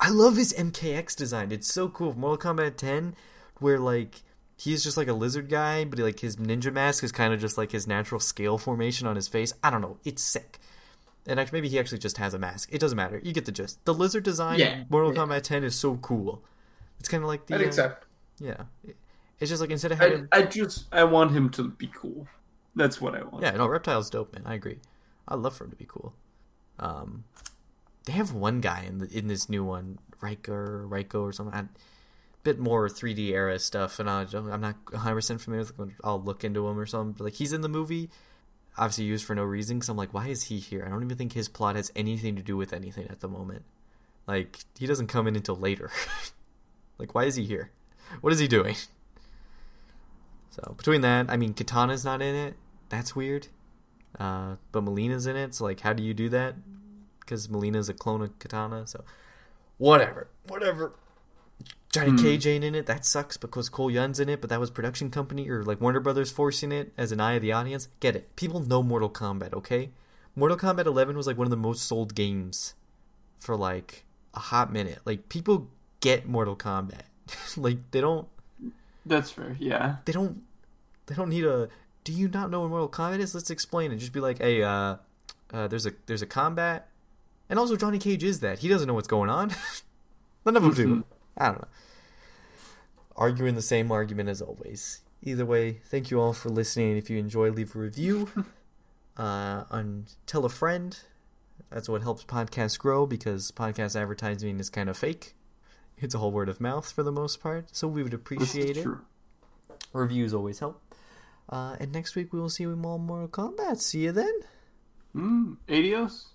I love his MKX design. It's so cool. Mortal Kombat 10, where like he's just like a lizard guy, but like his ninja mask is kind of just like his natural scale formation on his face. I don't know. It's sick. And actually, maybe he actually just has a mask. It doesn't matter. You get the gist. The lizard design Yeah, in Mortal yeah. Kombat 10 is so cool. It's kind of like the. I uh. Yeah. It's just like instead of having. I just I want him to be cool. That's what I want. Yeah, no, Reptile's dope, man. I agree. I'd love for him to be cool. Um, they have one guy in the, in this new one, Riker, Reiko or something. I, bit more 3D era stuff, and I I'm not 100 percent familiar with. I'll look into him or something. But like he's in the movie, obviously used for no reason. Because I'm like, why is he here? I don't even think his plot has anything to do with anything at the moment. Like he doesn't come in until later. like why is he here? What is he doing? So between that, I mean, Kitana's not in it. That's weird. Uh, but Mileena's in it. So like, how do you do that? Because Mileena's a clone of Kitana. So whatever, whatever. Johnny Hmm. Cage ain't in it. That sucks because Cole Young's in it. But that was production company or like Warner Brothers forcing it as an eye of the audience. Get it? People know Mortal Kombat. Okay, Mortal Kombat 11 was like one of the most sold games for like a hot minute. Like people get Mortal Kombat. like they don't That's fair. Yeah. they don't they don't need a do you not know what Mortal Kombat is? Let's explain it. Just be like, hey, uh, uh there's a there's a combat and also Johnny Cage is that. He doesn't know what's going on. None of them do. I don't know. Arguing the same argument as always. Either way, thank you all for listening. If you enjoy, leave a review. uh, and tell a friend. That's what helps podcasts grow because podcast advertising is kind of fake. It's a whole word of mouth for the most part, so we would appreciate it. true. Reviews always help. Uh, and next week we will see you in more Mortal Kombat. See you then. Mm, adios.